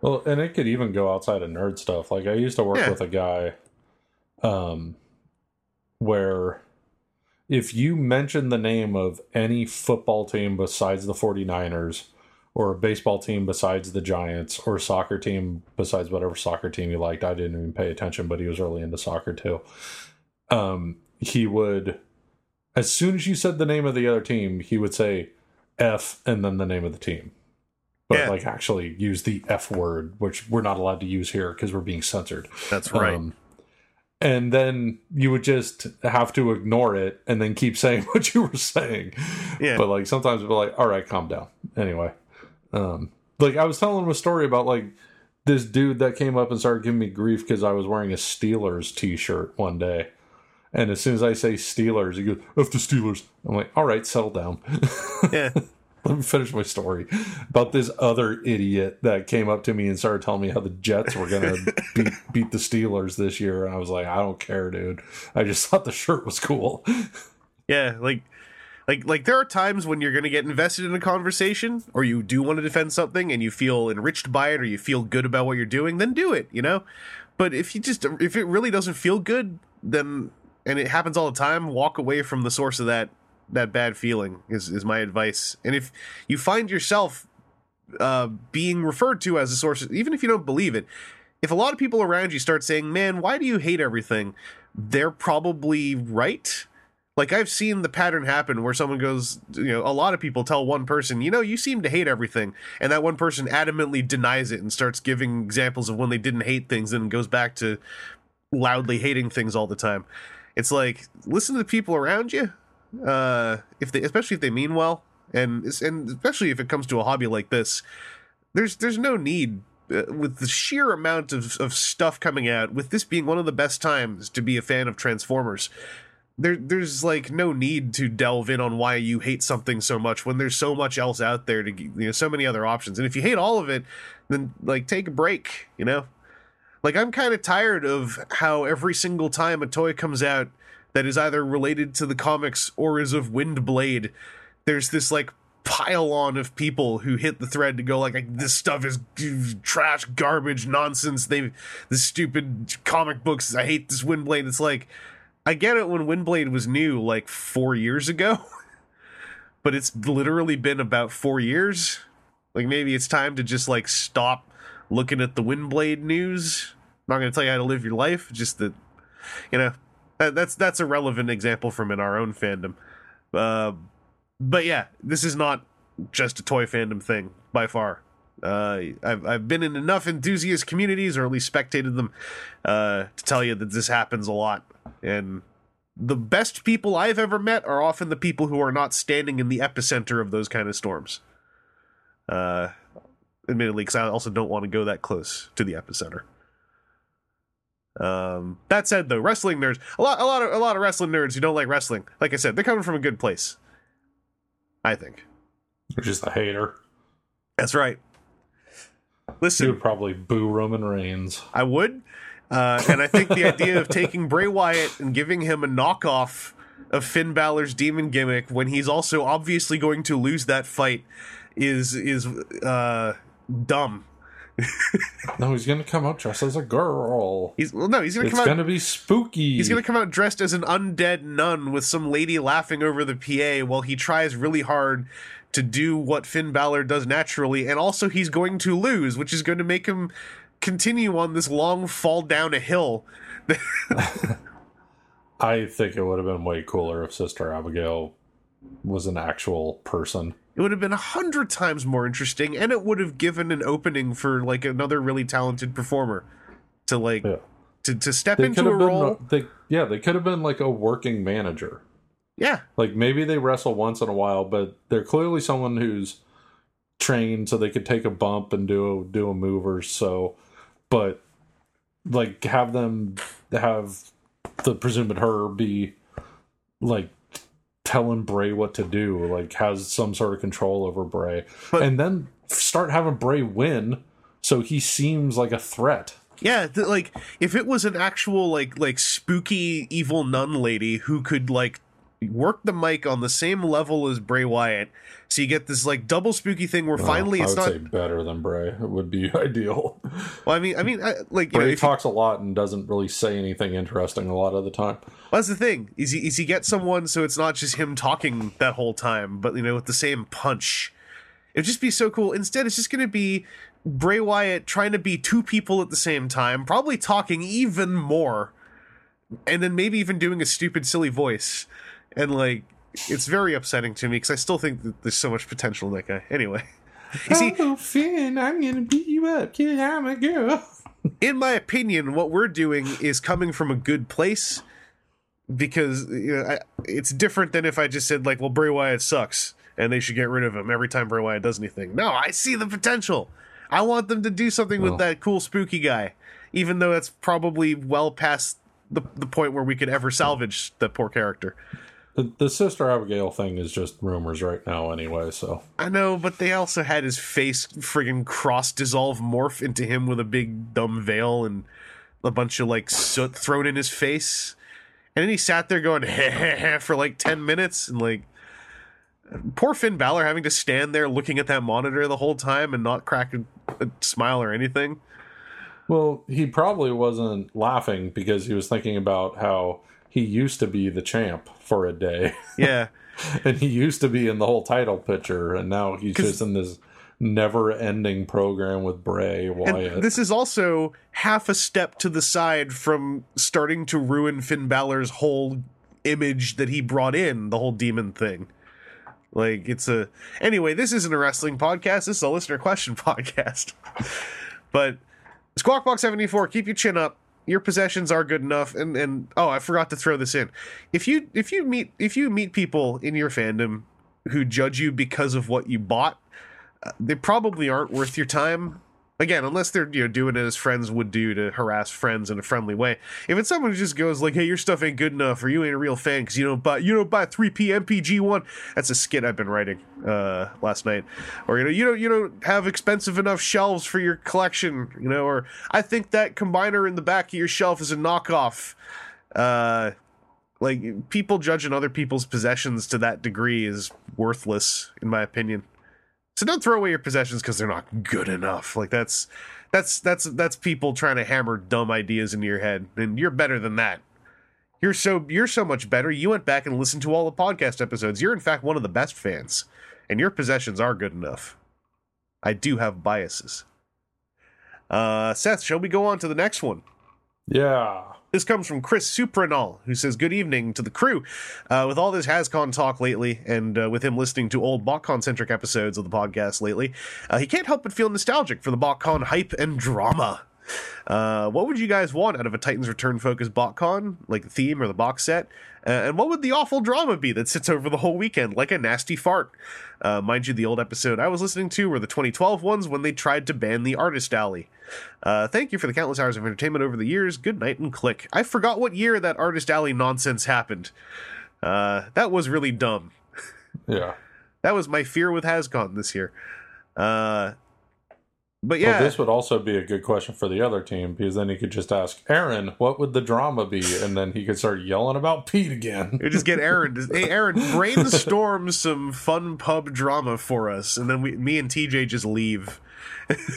Well, and it could even go outside of nerd stuff. Like I used to work Yeah. with a guy, um, where if you mention the name of any football team besides the 49ers, or a baseball team besides the Giants, or soccer team besides whatever soccer team you liked, I didn't even pay attention, but he was really into soccer too. Um, he would, as soon as you said the name of the other team, he would say F and then the name of the team but Yeah. like actually use the F word, which we're not allowed to use here because we're being censored. that's right. Um, and then you would just have to ignore it and then keep saying what you were saying. Yeah. But like sometimes it'd be like, all right, calm down. Anyway. Um, like I was telling him a story about like this dude that came up and started giving me grief because I was wearing a Steelers t shirt one day. And as soon as I say Steelers, he goes, F the Steelers. I'm like, all right, settle down. yeah. let me finish my story about this other idiot that came up to me and started telling me how the Jets were gonna beat, beat the Steelers this year, and I was like, I don't care, dude. I just thought the shirt was cool. Yeah, like like like there are times when you're going to get invested in a conversation or you do want to defend something and you feel enriched by it or you feel good about what you're doing, then do it, you know? But if you just if it really doesn't feel good, then and it happens all the time, walk away from the source of that that bad feeling is is my advice. And if you find yourself uh being referred to as a source even if you don't believe it, if a lot of people around you start saying, "Man, why do you hate everything?" they're probably right like I've seen the pattern happen where someone goes, you know, a lot of people tell one person, you know, you seem to hate everything, and that one person adamantly denies it and starts giving examples of when they didn't hate things and goes back to loudly hating things all the time. It's like listen to the people around you, uh, if they, especially if they mean well, and and especially if it comes to a hobby like this, there's there's no need uh, with the sheer amount of, of stuff coming out with this being one of the best times to be a fan of transformers there there's like no need to delve in on why you hate something so much when there's so much else out there to you know so many other options. And if you hate all of it then like take a break you know like i'm kind of tired of how every single time a toy comes out that is either related to the comics or is of windblade there's this like pile on of people who hit the thread to go like, this stuff is trash garbage nonsense they the stupid comic books i hate this windblade it's like I get it when Windblade was new like four years ago, but it's literally been about four years. Like maybe it's time to just like stop looking at the Windblade news. I'm not going to tell you how to live your life, just that you know that, that's that's a relevant example from in our own fandom. Uh, but yeah, this is not just a toy fandom thing by far. Uh, I've I've been in enough enthusiast communities, or at least spectated them, uh, to tell you that this happens a lot. And the best people I've ever met are often the people who are not standing in the epicenter of those kind of storms. Uh, admittedly, because I also don't want to go that close to the epicenter. Um, that said, though, wrestling nerds, a lot, a lot of, a lot of wrestling nerds who don't like wrestling, like I said, they're coming from a good place. I think You're just a hater. that's right. Listen, you would probably boo Roman Reigns. I would. Uh, and I think the idea of taking Bray Wyatt and giving him a knockoff of Finn Balor's demon gimmick when he's also obviously going to lose that fight is is uh, dumb. No, he's gonna come out dressed as a girl. He's well, no, he's gonna It's come out. gonna be spooky. He's gonna come out dressed as an undead nun with some lady laughing over the PA while he tries really hard to do what Finn Balor does naturally, and also he's going to lose, which is going to make him continue on this long fall down a hill. I think it would have been way cooler if Sister Abigail was an actual person. It would have been a hundred times more interesting, and it would have given an opening for like another really talented performer to like Yeah. to, to step They into a been role. they yeah, they could have been like a working manager. Yeah, Like maybe they wrestle once in a while, but they're clearly someone who's trained so they could take a bump and do a, do a move or so. But like have them have the presumed her be like telling Bray what to do, like has some sort of control over Bray, But- and then start having Bray win, so he seems like a threat. yeah. th- like if it was an actual like like spooky evil nun lady who could like work the mic on the same level as Bray Wyatt, so you get this like double spooky thing where oh, finally Well, I it's not. say better than Bray. It would be ideal. Well, I mean, I mean, I, like you know, Bray if you- talks a lot and doesn't really say anything interesting a lot of the time. Well, that's the thing. Is he, is he get someone so it's not just him talking that whole time, but you know, with the same punch. It'd just be so cool. Instead, it's just going to be Bray Wyatt trying to be two people at the same time, probably talking even more, and then maybe even doing a stupid, silly voice. And like, it's very upsetting to me because I still think that there's so much potential in that guy. Anyway, you see, oh, Finn, I'm gonna beat you up, kid. I'm a girl. in my opinion, what we're doing is coming from a good place because you know I, it's different than if I just said like, "Well, Bray Wyatt sucks and they should get rid of him every time Bray Wyatt does anything." No, I see the potential. I want them to do something Well. with that cool spooky guy, even though that's probably well past the the point where we could ever salvage that poor character. The, the Sister Abigail thing is just rumors right now, anyway. So I know, but they also had his face friggin' cross dissolve morph into him with a big dumb veil and a bunch of like soot thrown in his face. And then he sat there going heh heh heh for like 10 minutes and like poor Finn Balor having to stand there looking at that monitor the whole time and not crack a, a smile or anything. Well, he probably wasn't laughing because he was thinking about how he used to be the champ for a day, Yeah. and he used to be in the whole title picture, and now he's just in this never-ending program with Bray Wyatt. And this is also half a step to the side from starting to ruin Finn Balor's whole image that he brought in, the whole demon thing. Like it's a anyway, this isn't a wrestling podcast, this is a listener question podcast. but Squawkbox 74, keep your chin up. Your possessions are good enough and and oh, I forgot to throw this in. If you if you meet if you meet people in your fandom who judge you because of what you bought, uh, they probably aren't worth your time Again, unless they're you know doing it as friends would do to harass friends in a friendly way. If it's someone who just goes like, "Hey, your stuff ain't good enough," or "You ain't a real fan because you don't buy you don't buy three P MPG one," that's a skit I've been writing uh, last night. Or you know you don't you don't have expensive enough shelves for your collection. You know, or I think that combiner in the back of your shelf is a knockoff. Uh, like people judging other people's possessions to that degree is worthless, in my opinion. So don't throw away your possessions because they're not good enough. Like that's that's that's that's people trying to hammer dumb ideas into your head, and you're better than that. You're so you're so much better. You went back and listened to all the podcast episodes. You're in fact one of the best fans, and your possessions are good enough. I do have biases. Uh, Seth, shall we go on to the next one? Yeah. This comes from Chris Supranol, who says, Good evening to the crew. Uh, with all this HasCon talk lately, and uh, with him listening to old BotCon centric episodes of the podcast lately, uh, he can't help but feel nostalgic for the BotCon hype and drama. Uh, what would you guys want out of a Titans Return focused BotCon, like the theme or the box set? Uh, and what would the awful drama be that sits over the whole weekend, like a nasty fart? Uh, mind you, the old episode I was listening to were the 2012 ones when they tried to ban the Artist Alley. Uh, thank you for the countless hours of entertainment over the years. Good night and click. I forgot what year that Artist Alley nonsense happened. Uh, that was really dumb. Yeah. That was my fear with HasCon this year. Uh, but yeah, Well, this would also be a good question for the other team because then he could just ask Aaron, "What would the drama be?" And then he could start yelling about Pete again. We just get Aaron. Hey, Aaron, brainstorm some fun pub drama for us, and then we, me and TJ just leave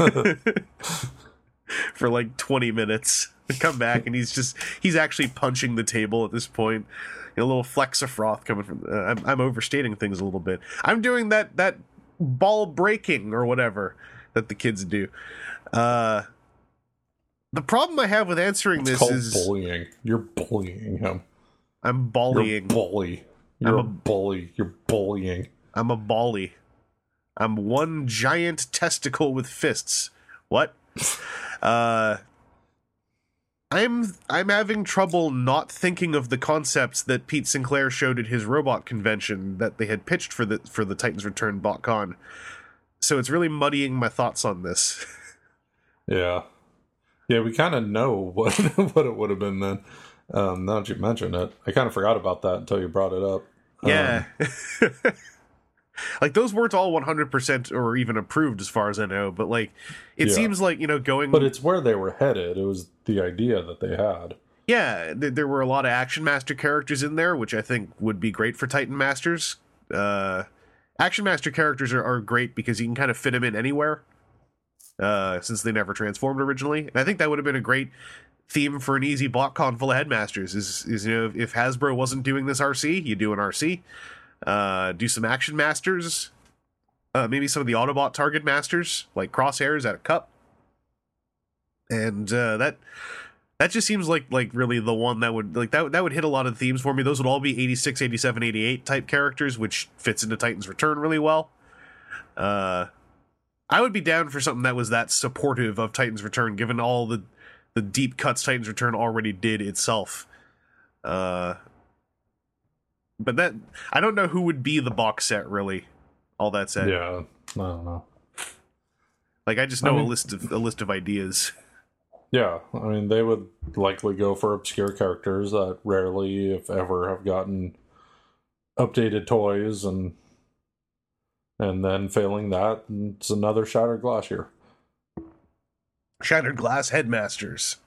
for like twenty minutes. Come back, and he's just he's actually punching the table at this point. A little flecks of froth coming from. Uh, I'm, I'm overstating things a little bit. I'm doing that that ball breaking or whatever that the kids do. Uh, the problem I have with answering It's this is bullying. You're bullying him. I'm bullying. You're bully. You're I'm a a- bully. You're bullying. I'm a bally. I'm one giant testicle with fists. What? Uh I'm I'm having trouble not thinking of the concepts that Pete Sinclair showed at his robot convention that they had pitched for the for the Titans Return BotCon. So it's really muddying my thoughts on this. Yeah. Yeah, we kind of know what what it would have been then. Um, now that you mention it, I kind of forgot about that until you brought it up. Um, Yeah. like those weren't all 100% or even approved as far as I know, but like it Yeah. seems like, you know, going but it's where they were headed. It was the idea that they had. Yeah, th- there were a lot of Action Master characters in there, which I think would be great for Titan Masters. Uh, Action Master characters are, are great because you can kind of fit them in anywhere, uh, since they never transformed originally. And I think that would have been a great theme for an easy BotCon full of headmasters. Is is you know if Hasbro wasn't doing this RC, you do an RC, uh, do some Action Masters, uh, maybe some of the Autobot target masters like Crosshairs at a cup, and uh, that that just seems like like really the one that would like that that would hit a lot of themes for me. Those would all be 86 87 88 type characters which fits into titans return really well. Uh i would be down for something that was that supportive of titans return given all the the deep cuts titans return already did itself. Uh but that i don't know who would be the box set really all that said. Yeah, I don't know. like i just I know mean- a list of a list of ideas Yeah, I mean, they would likely go for obscure characters that rarely, if ever, have gotten updated toys, and and then failing that, it's another shattered glass here. Shattered glass headmasters.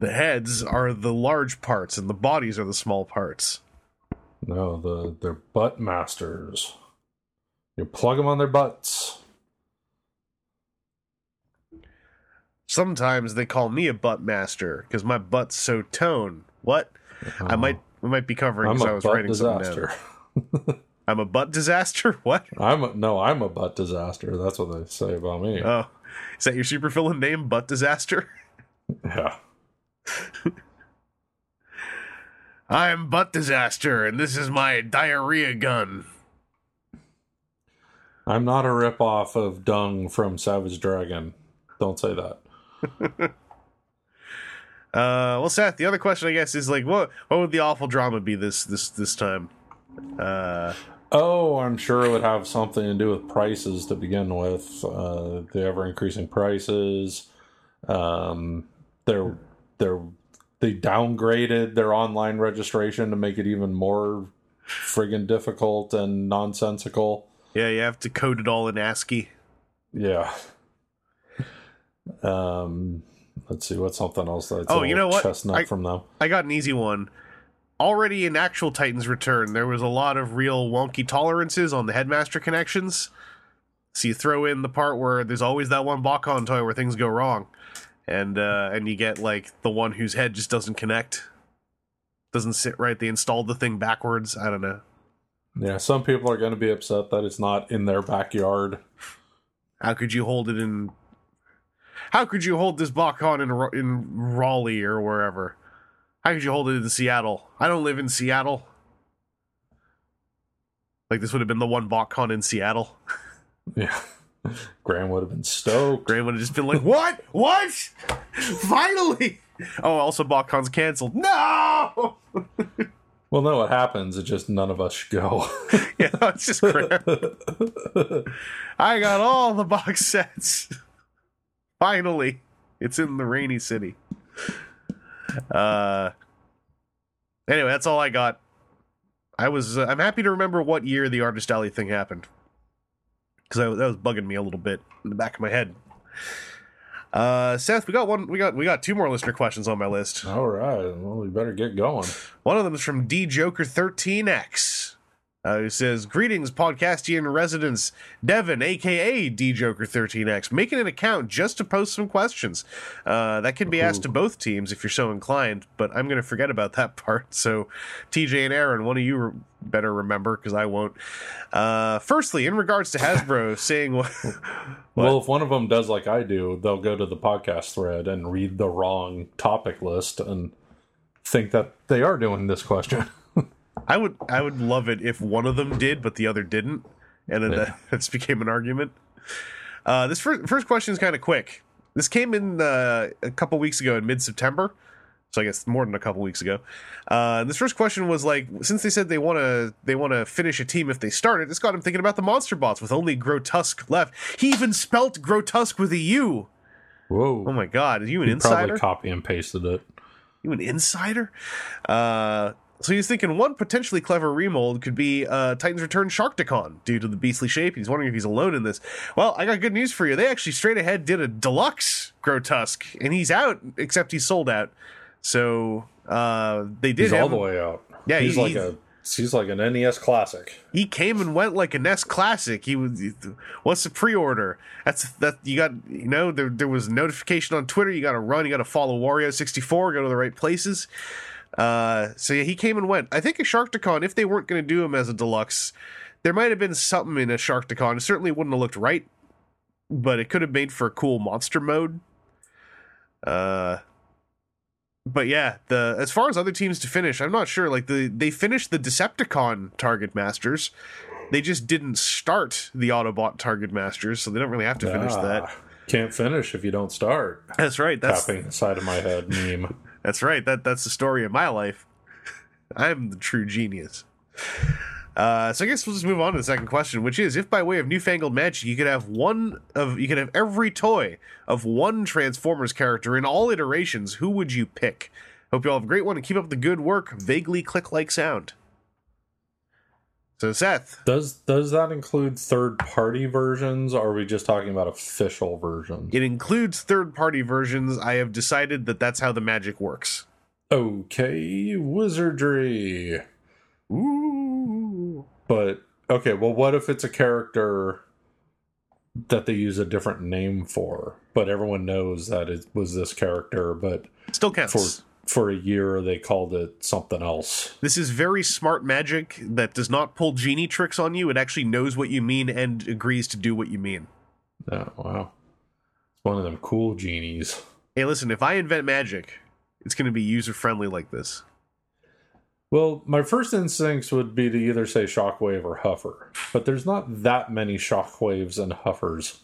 The heads are the large parts and the bodies are the small parts. No, the they're butt masters. You plug them on their butts. Sometimes they call me a butt master because my butt's so tone. What? I uh-huh. might we might be covering because I was butt writing something disaster. down. I'm a butt disaster. What? I'm a, no, I'm a butt disaster. That's what they say about me. Oh, is that your super villain name? Butt disaster. yeah. I'm butt disaster, and this is my diarrhea gun. I'm not a ripoff of Dung from Savage Dragon. Don't say that. Uh, well, Seth, the other question I guess is like, what what would the awful drama be this this this time? Uh, Oh, I'm sure it would have something to do with prices to begin with. Uh, the ever increasing prices. Um, they're they're they downgraded their online registration to make it even more friggin' difficult and nonsensical. Yeah, you have to code it all in ASCII. Yeah. Um, let's see what's something else that's Oh, you know what? chestnut I- from them. I got an easy one. Already in actual Titans Return, there was a lot of real wonky tolerances on the headmaster connections. So you throw in the part where there's always that one BotCon toy where things go wrong, and uh, and you get like the one whose head just doesn't connect, doesn't sit right. They installed the thing backwards. I don't know. Yeah, some people are going to be upset that it's not in their backyard. How could you hold it in? How could you hold this BotCon in in Raleigh or wherever? How could you hold it in Seattle? I don't live in Seattle. Like this would have been the one BotCon in Seattle. Yeah. Graham would have been stoked. Graham would have just been like, "What? What? Finally!" Oh, also BotCon's canceled. No. Well, no, what happens? It's just none of us should go. yeah, it's just Graham. I got all the box sets. Finally, it's in the rainy city. Uh. Anyway, that's all I got. I was. Uh, I'm happy to remember what year the Artist Alley thing happened because that was bugging me a little bit in the back of my head. Uh, Seth, we got one. We got we got two more listener questions on my list. All right. Well, we better get going. One of them is from D Joker 13X, uh, who says, Greetings, podcastian residents. Devin, aka D Joker 13X, making an account just to post some questions. Uh, that can be asked to both teams if you're so inclined, but I'm going to forget about that part. So, TJ and Aaron, one of you re- better remember because I won't. Uh, firstly, in regards to Hasbro saying what. Well, if one of them does like I do, they'll go to the podcast thread and read the wrong topic list and think that they are doing this question. I would I would love it if one of them did, but the other didn't, and then Yeah. that, that's became an argument. Uh, this first first question is kind of quick. This came in uh, a couple weeks ago in mid September, so I guess more than a couple weeks ago. Uh, this first question was like, since they said they want to they want to finish a team if they start it, this got him thinking about the monster bots with only Grotusk left. He even spelt Grotusk with a U. Whoa. Oh my god, are you an He insider? Probably copy and pasted it. You an insider? Uh, so he's thinking one potentially clever remold could be uh, Titans Return Sharkticon due to the beastly shape. He's wondering if he's alone in this. Well, I got good news for you. They actually straight ahead did a deluxe Grotusk, and he's out, except he's sold out. So uh, they did He's all the way out. Yeah, he's he- like he's- a he's like an NES classic. he came and went like a NES classic. He was what's the pre-order? That's that you got. You know there there was notification on Twitter. You got to run. You got to follow Wario sixty four. Go to the right places. Uh, so yeah, he came and went. I think a Sharkticon, if they weren't going to do him as a deluxe, there might have been something in a Sharkticon. It certainly wouldn't have looked right, but it could have made for a cool monster mode. Uh, but yeah, the as far as other teams to finish, I'm not sure. Like the they finished the Decepticon Target Masters, they just didn't start the Autobot Target Masters, so they don't really have to finish Ah, that. Can't finish if you don't start. That's right. That's Tapping the side of my head meme. That's right. That that's the story of my life. I'm the true genius. Uh, so I guess we'll just move on to the second question, which is: If by way of newfangled magic, you could have one of you could have every toy of one Transformers character in all iterations, who would you pick? Hope you all have a great one and keep up the good work. Vaguely click-like sound. So Seth, Does does that include third party versions or are we just talking about official versions? it includes third-party versions. I have decided that that's how the magic works. Okay, wizardry. Ooh. But okay, well what if it's a character that they use a different name for, but everyone knows that it was this character, but Still counts. For a year they called it something else. This is very smart magic that does not pull genie tricks on you. It actually knows what you mean and agrees to do what you mean. Oh, wow. It's one of them cool genies. Hey, listen, if I invent magic, it's going to be user friendly like this. Well, my first instincts would be to either say shockwave or huffer, but there's not that many shockwaves and huffers.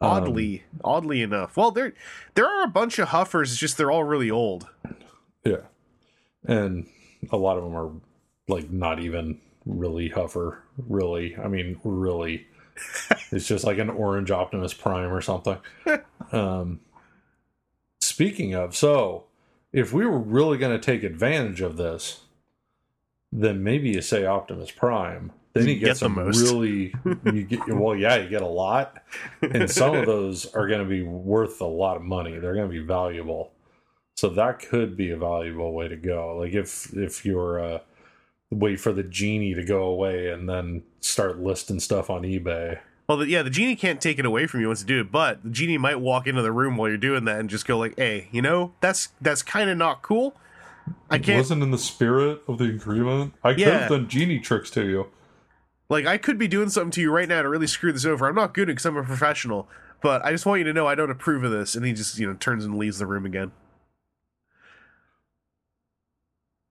Um, Oddly, oddly enough. Well, there there are a bunch of huffers, just they're all really old. yeah. And a lot of them are like not even really huffer. Really, I mean, really. it's just like an orange Optimus Prime or something. um, speaking of, so if we were really going to take advantage of this, then maybe you say Optimus Prime. Then you, get, get the some most. really, you get well, yeah, you get a lot, and some of those are going to be worth a lot of money. They're going to be valuable, so that could be a valuable way to go. Like if if you're uh, wait for the genie to go away and then start listing stuff on eBay. Well, the, yeah, the genie can't take it away from you once you do it, but the genie might walk into the room while you're doing that and just go like, "Hey, you know, that's that's kind of not cool. I can't It wasn't in the spirit of the agreement. I could Yeah. have done genie tricks to you. Like I could be doing something to you right now to really screw this over. I'm not good because I'm a professional, but I just want you to know I don't approve of this." And he just you know turns and leaves the room again.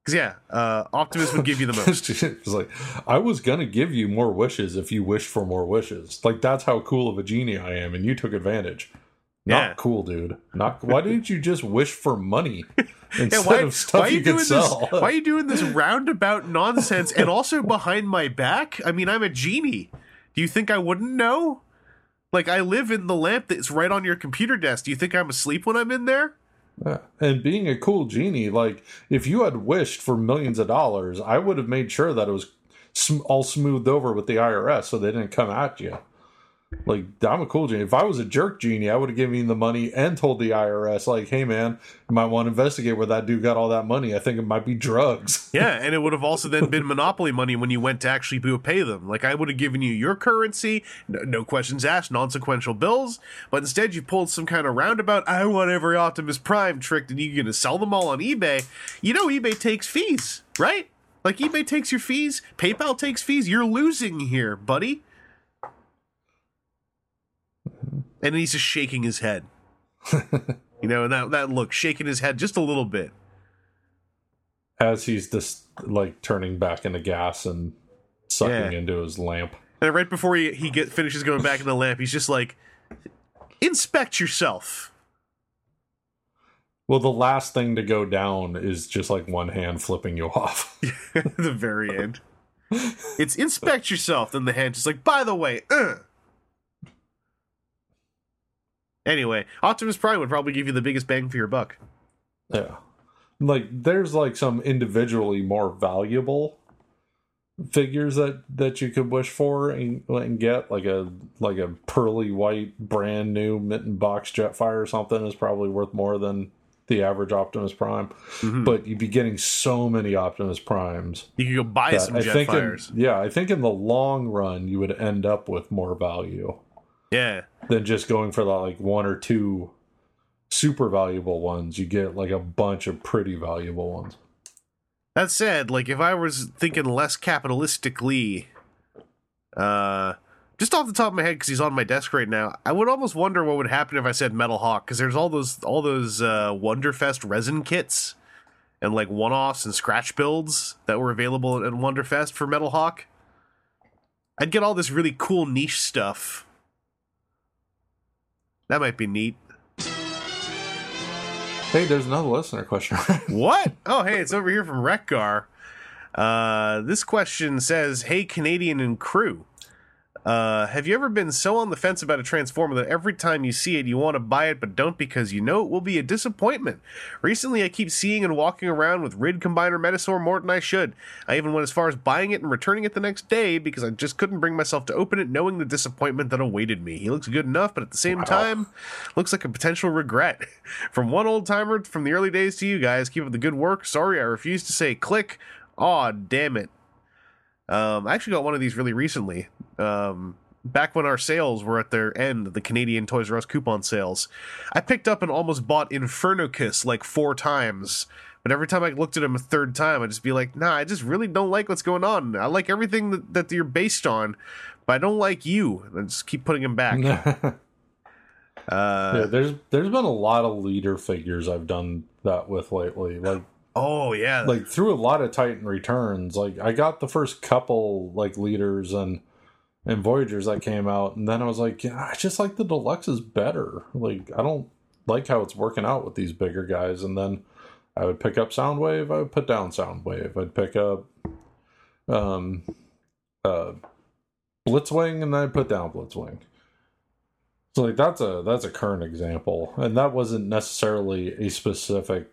Because yeah, uh, Optimus would give you the most. it's like I was gonna give you more wishes if you wished for more wishes. Like that's how cool of a genie I am, and you took advantage. Not Yeah. cool, dude. Not. Why didn't you just wish for money instead Yeah, why, of stuff why are you, you doing sell? this? Why are you doing this roundabout nonsense and also behind my back? I mean, I'm a genie. Do you think I wouldn't know? Like, I live in the lamp that's right on your computer desk. Do you think I'm asleep when I'm in there? Yeah. And being a cool genie, like if you had wished for millions of dollars, I would have made sure that it was all smoothed over with the IRS so they didn't come at you. Like I'm a cool genie. If I was a jerk genie, I would have given you the money and told the IRS, like, "Hey, man, you might want to investigate where that dude got all that money. I think it might be drugs." Yeah, and it would have also then been monopoly money when you went to actually pay them. Like, I would have given you your currency, no, no questions asked, non sequential bills, but instead you pulled some kind of roundabout, I want every Optimus Prime trick, and you're going to sell them all on eBay. You know, eBay takes fees, right? Like, eBay takes your fees, PayPal takes fees. You're losing here, buddy. And he's just shaking his head. you know, and that, that look, shaking his head just a little bit. As he's just like turning back into gas and sucking Yeah. into his lamp. And right before he, he get finishes going back in the lamp, he's just like, inspect yourself. Well, the last thing to go down is just like one hand flipping you off. The very end. It's inspect yourself. Then the hand just like, by the way, uh. Anyway, Optimus Prime would probably give you the biggest bang for your buck. Yeah. Like there's like some individually more valuable figures that that you could wish for and, and get like a like a pearly white brand new mitten box jetfire or something is probably worth more than the average Optimus Prime. Mhm. But you'd be getting so many Optimus Primes. You could go buy some I think Jetfires. yeah, I think in the long run you would end up with more value Yeah. than just going for the like one or two super valuable ones. You get like a bunch of pretty valuable ones. That said, like if I was thinking less capitalistically, uh, just off the top of my head, because he's on my desk right now, I would almost wonder what would happen if I said Metal Hawk, because there's all those all those uh, Wonderfest resin kits and like one-offs and scratch builds that were available at Wonderfest for Metal Hawk. I'd get all this really cool niche stuff. That might be neat. Hey, there's another listener question. What? Oh, hey, it's over here from Rekgar. Uh, this question says, "Hey, Canadian and crew, uh, have you ever been so on the fence about a transformer that every time you see it, you want to buy it, but don't because you know it will be a disappointment? Recently, I keep seeing and walking around with Rid Combiner Metasaur more than I should. I even went as far as buying it and returning it the next day because I just couldn't bring myself to open it, knowing the disappointment that awaited me. He looks good enough, but at the same time, looks like a potential regret. from one old timer from the early days to you guys, keep up the good work. Sorry, I refuse to say click. Aw, damn it. Um, I actually got one of these really recently. Um, back when our sales were at their end, the Canadian Toys R Us coupon sales. I picked up and almost bought Infernokiss like four times. But every time I looked at him a third time, I'd just be like, nah, I just really don't like what's going on. I like everything that, that you're based on, but I don't like you. And I just keep putting him back. yeah, Uh, there's there's been a lot of leader figures I've done that with lately. Like oh, yeah. like through a lot of Titan returns. Like I got the first couple like leaders and and Voyagers that came out, and then I was like, yeah, I just like the deluxes better. Like I don't like how it's working out with these bigger guys. And then I would pick up Soundwave, I would put down Soundwave. I'd pick up um uh, Blitzwing, and then I put down Blitzwing. So like that's a that's a current example, and that wasn't necessarily a specific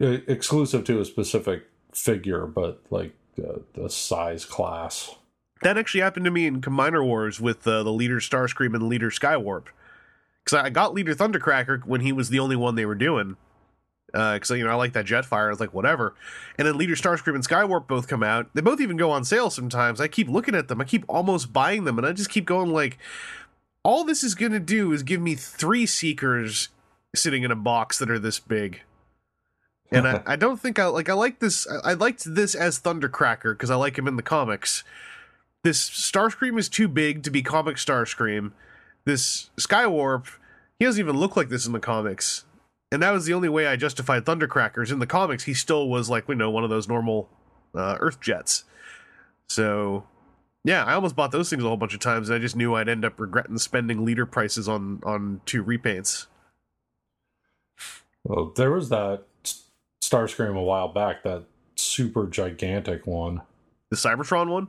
exclusive to a specific figure, but like uh, the size class. That actually happened to me in Combiner Wars with uh, the leader Starscream and leader Skywarp. Because I got leader Thundercracker when he was the only one they were doing. Because you know I like that Jetfire. I was like whatever. And then leader Starscream and Skywarp both come out. They both even go on sale sometimes. I keep looking at them. I keep almost buying them, and I just keep going like, all this is gonna do is give me three Seekers sitting in a box that are this big. And I, I don't think I like. I like this. I, I liked this as Thundercracker because I like him in the comics. This Starscream is too big to be comic Starscream. This Skywarp, he doesn't even look like this in the comics. And that was the only way I justified Thundercrackers. In the comics, he still was like, you know, one of those normal uh, Earth jets. So, yeah, I almost bought those things a whole bunch of times, and I just knew I'd end up regretting spending leader prices on on two repaints. Well, there was that Starscream a while back, that super gigantic one. The Cybertron one,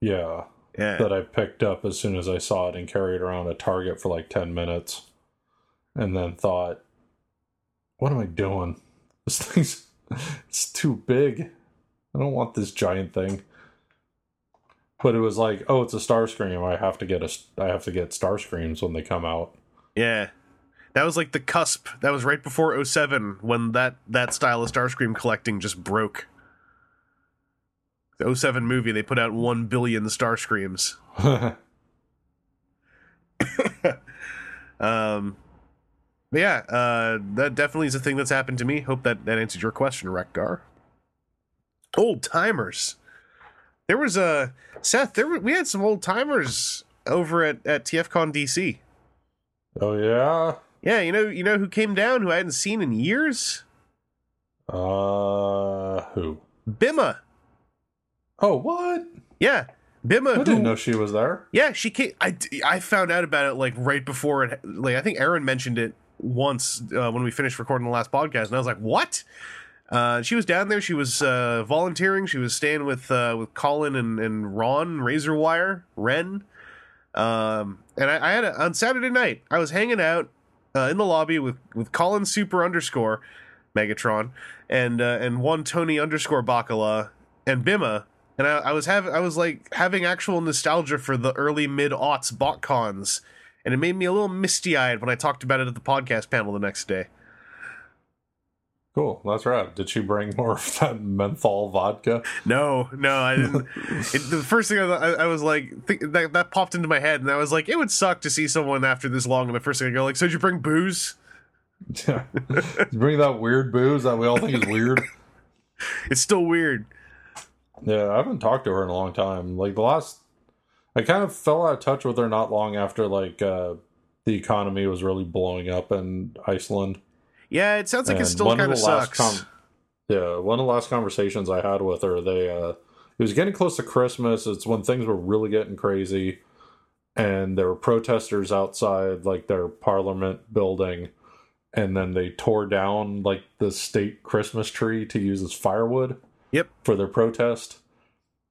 Yeah, yeah, that I picked up as soon as I saw it and carried around at Target for like 10 minutes. And then thought, what am I doing? This thing's it's too big. I don't want this giant thing. But it was like, oh, it's a Starscream. I have to get a I have to get Starscreams when they come out. yeah. That was like the cusp. That was right before 07 when that that style of Starscream collecting just broke. The 07 movie, they put out 1 billion Starscreams. Um, but yeah, uh, that definitely is a thing that's happened to me. Hope that that answered your question, Rekgar. Old timers. There was a Seth. There were, we had some old timers over at at TFCon DC. oh yeah. Yeah, you know, you know who came down who I hadn't seen in years. Uh who? Bimma. Oh, what? Yeah, Bimma. I didn't who- know she was there. Yeah, she came. I, I found out about it like right before it. Like I think Aaron mentioned it once uh, when we finished recording the last podcast, and I was like, "What?" Uh, she was down there. She was uh, volunteering. She was staying with uh, with Colin and, and Ron Razorwire Ren. Um, and I, I had a, on Saturday night. I was hanging out uh, in the lobby with with Colin Super underscore Megatron and uh, and one Tony underscore Bacala and Bima. And I, I was having I was like having actual nostalgia for the early mid aughts botcons, and it made me a little misty eyed when I talked about it at the podcast panel the next day. Cool, that's right. Did she bring more of that menthol vodka? No, no, I didn't. it, the first thing I, I, I was like, think, that that popped into my head, and I was like, it would suck to see someone after this long, and the first thing I go like, so did you bring booze? Yeah. bring that weird booze that we all think is weird. It's still weird. Yeah, I haven't talked to her in a long time. Like the last, I kind of fell out of touch with her not long after like uh, the economy was really blowing up in Iceland. Yeah, it sounds like it still kind of sucks. com- yeah, one of the last conversations I had with her, they uh, it was getting close to Christmas. It's when things were really getting crazy, and there were protesters outside like their parliament building, and then they tore down like the state Christmas tree to use as firewood yep. for their protest.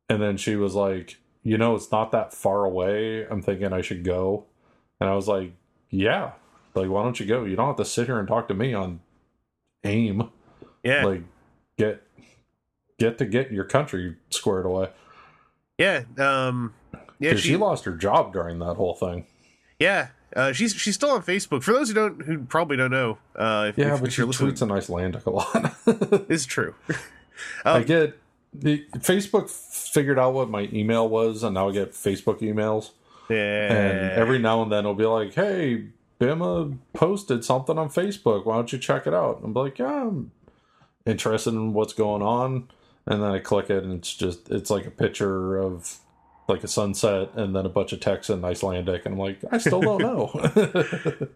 And then she was like, "You know, it's not that far away. I'm thinking I should go." And I was like, "Yeah, like why don't you go? You don't have to sit here and talk to me on AIM. Yeah. Like get get to get your country squared away." yeah. Um. Yeah. She, she, lost her job during that whole thing. Yeah. Uh, she's she's still on Facebook. For those who don't who probably don't know, uh, if, Yeah, if, but if she tweets in Icelandic a lot. is true. I Um, get the Facebook figured out what my email was, and now I get Facebook emails. Yeah. And every now and then it'll be like, "Hey, Bima posted something on Facebook. Why don't you check it out?" I'm like, "Yeah, I'm interested in what's going on." And then I click it, and it's just it's like a picture of like a sunset, and then a bunch of text in Icelandic, and I'm like, I still don't know. but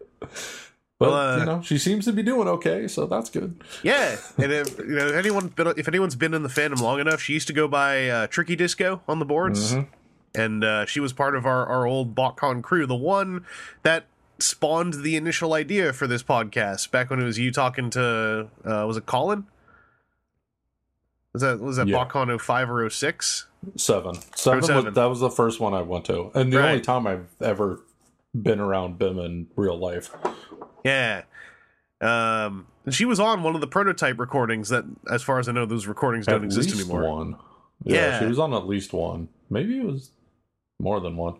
Well, uh, you know, she seems to be doing okay, so that's good. Yeah, and if you know anyone been, if anyone's been in the fandom long enough, she used to go by uh, Tricky Disco on the boards, Mhm. and uh, she was part of our our old BotCon crew, the one that spawned the initial idea for this podcast back when it was you talking to uh, was it Colin? Was that was that Yeah. BotCon 05 or 06? Seven. Seven. seven. Was, that was the first one I went to, and the Right. only time I've ever been around BIM in real life. Yeah. Um, and she was on one of the prototype recordings that, as far as I know, those recordings don't At exist anymore. one. Yeah, Yeah. she was on at least one. Maybe it was more than one.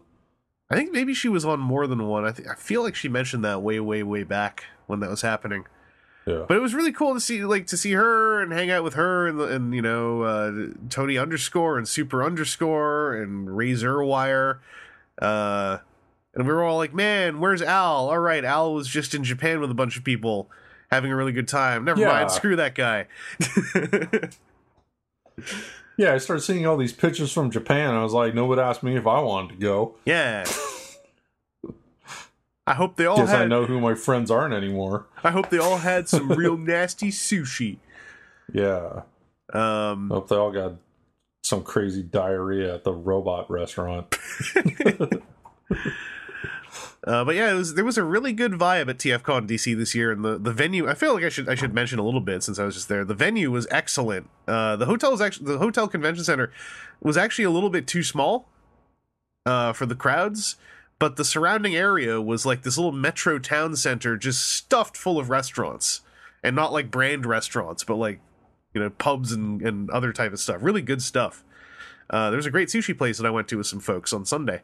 I think maybe she was on more than one. I, th- I feel like she mentioned that way, way, way back when that was happening. Yeah. But it was really cool to see, like, to see her and hang out with her and, and you know, uh, Tony underscore and Super underscore and Razor Wire. Uh, and we were all like, man, where's Al? All right, Al was just in Japan with a bunch of people having a really good time. Never Yeah. mind, screw that guy. Yeah, I started seeing all these pictures from Japan. I was like, nobody asked me if I wanted to go. yeah. I hope they all Guess had. I know who my friends aren't anymore. I hope they all had some real nasty sushi. Yeah. Um, Hope they all got some crazy diarrhea at the robot restaurant. Uh, but yeah, it was there was a really good vibe at TFCon DC this year, and the, the venue. I feel like I should I should mention a little bit since I was just there. The venue was excellent. Uh, the hotel was actually the hotel convention center was actually a little bit too small uh, for the crowds, but the surrounding area was like this little metro town center, just stuffed full of restaurants, and not like brand restaurants, but like you know pubs and and other type of stuff. Really good stuff. Uh, there was a great sushi place that I went to with some folks on Sunday.